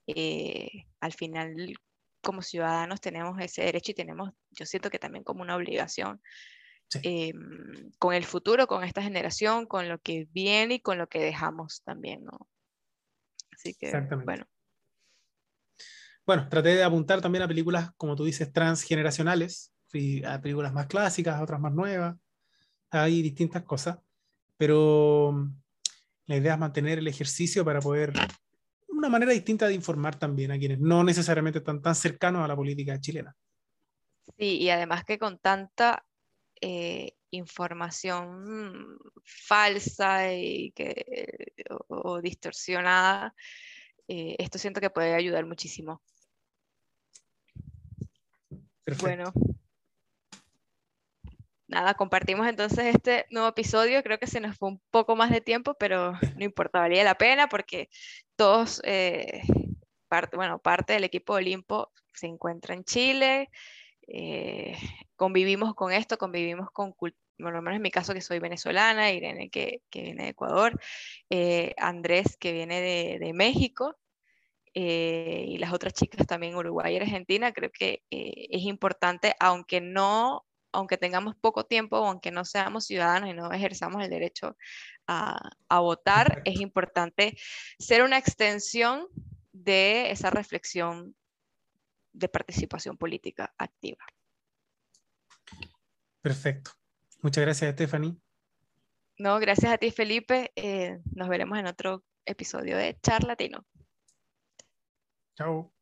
Eh, al final, como ciudadanos tenemos ese derecho y tenemos, yo siento que también como una obligación Em, con el futuro, con esta generación, con lo que viene y con lo que dejamos también, ¿no? Así que, bueno. Bueno, traté de apuntar también a películas, como tú dices, transgeneracionales, a películas más clásicas, a otras más nuevas, hay distintas cosas, pero la idea es mantener el ejercicio para poder, una manera distinta de informar también a quienes no necesariamente están tan cercanos a la política chilena. Sí, y además que con tanta eh, información falsa y que, o, distorsionada, eh, esto siento que puede ayudar muchísimo. Bueno. Nada, compartimos entonces este nuevo episodio. Creo que se nos fue un poco más de tiempo, pero no importa, valía la pena porque todos, eh, parte, bueno, parte del equipo Olimpo se encuentra en Chile. Eh, convivimos con esto, convivimos con, bueno, al menos en mi caso que soy venezolana, Irene que, que viene de Ecuador, eh, Andrés que viene de, de México, eh, y las otras chicas también Uruguay y Argentina, creo que es importante, aunque no, aunque tengamos poco tiempo, aunque no seamos ciudadanos y no ejerzamos el derecho a, a votar, es importante ser una extensión de esa reflexión de participación política activa. Perfecto. Muchas gracias, Stephanie. No, gracias a ti, Felipe. Eh, nos veremos en otro episodio de Charlatino. Chao.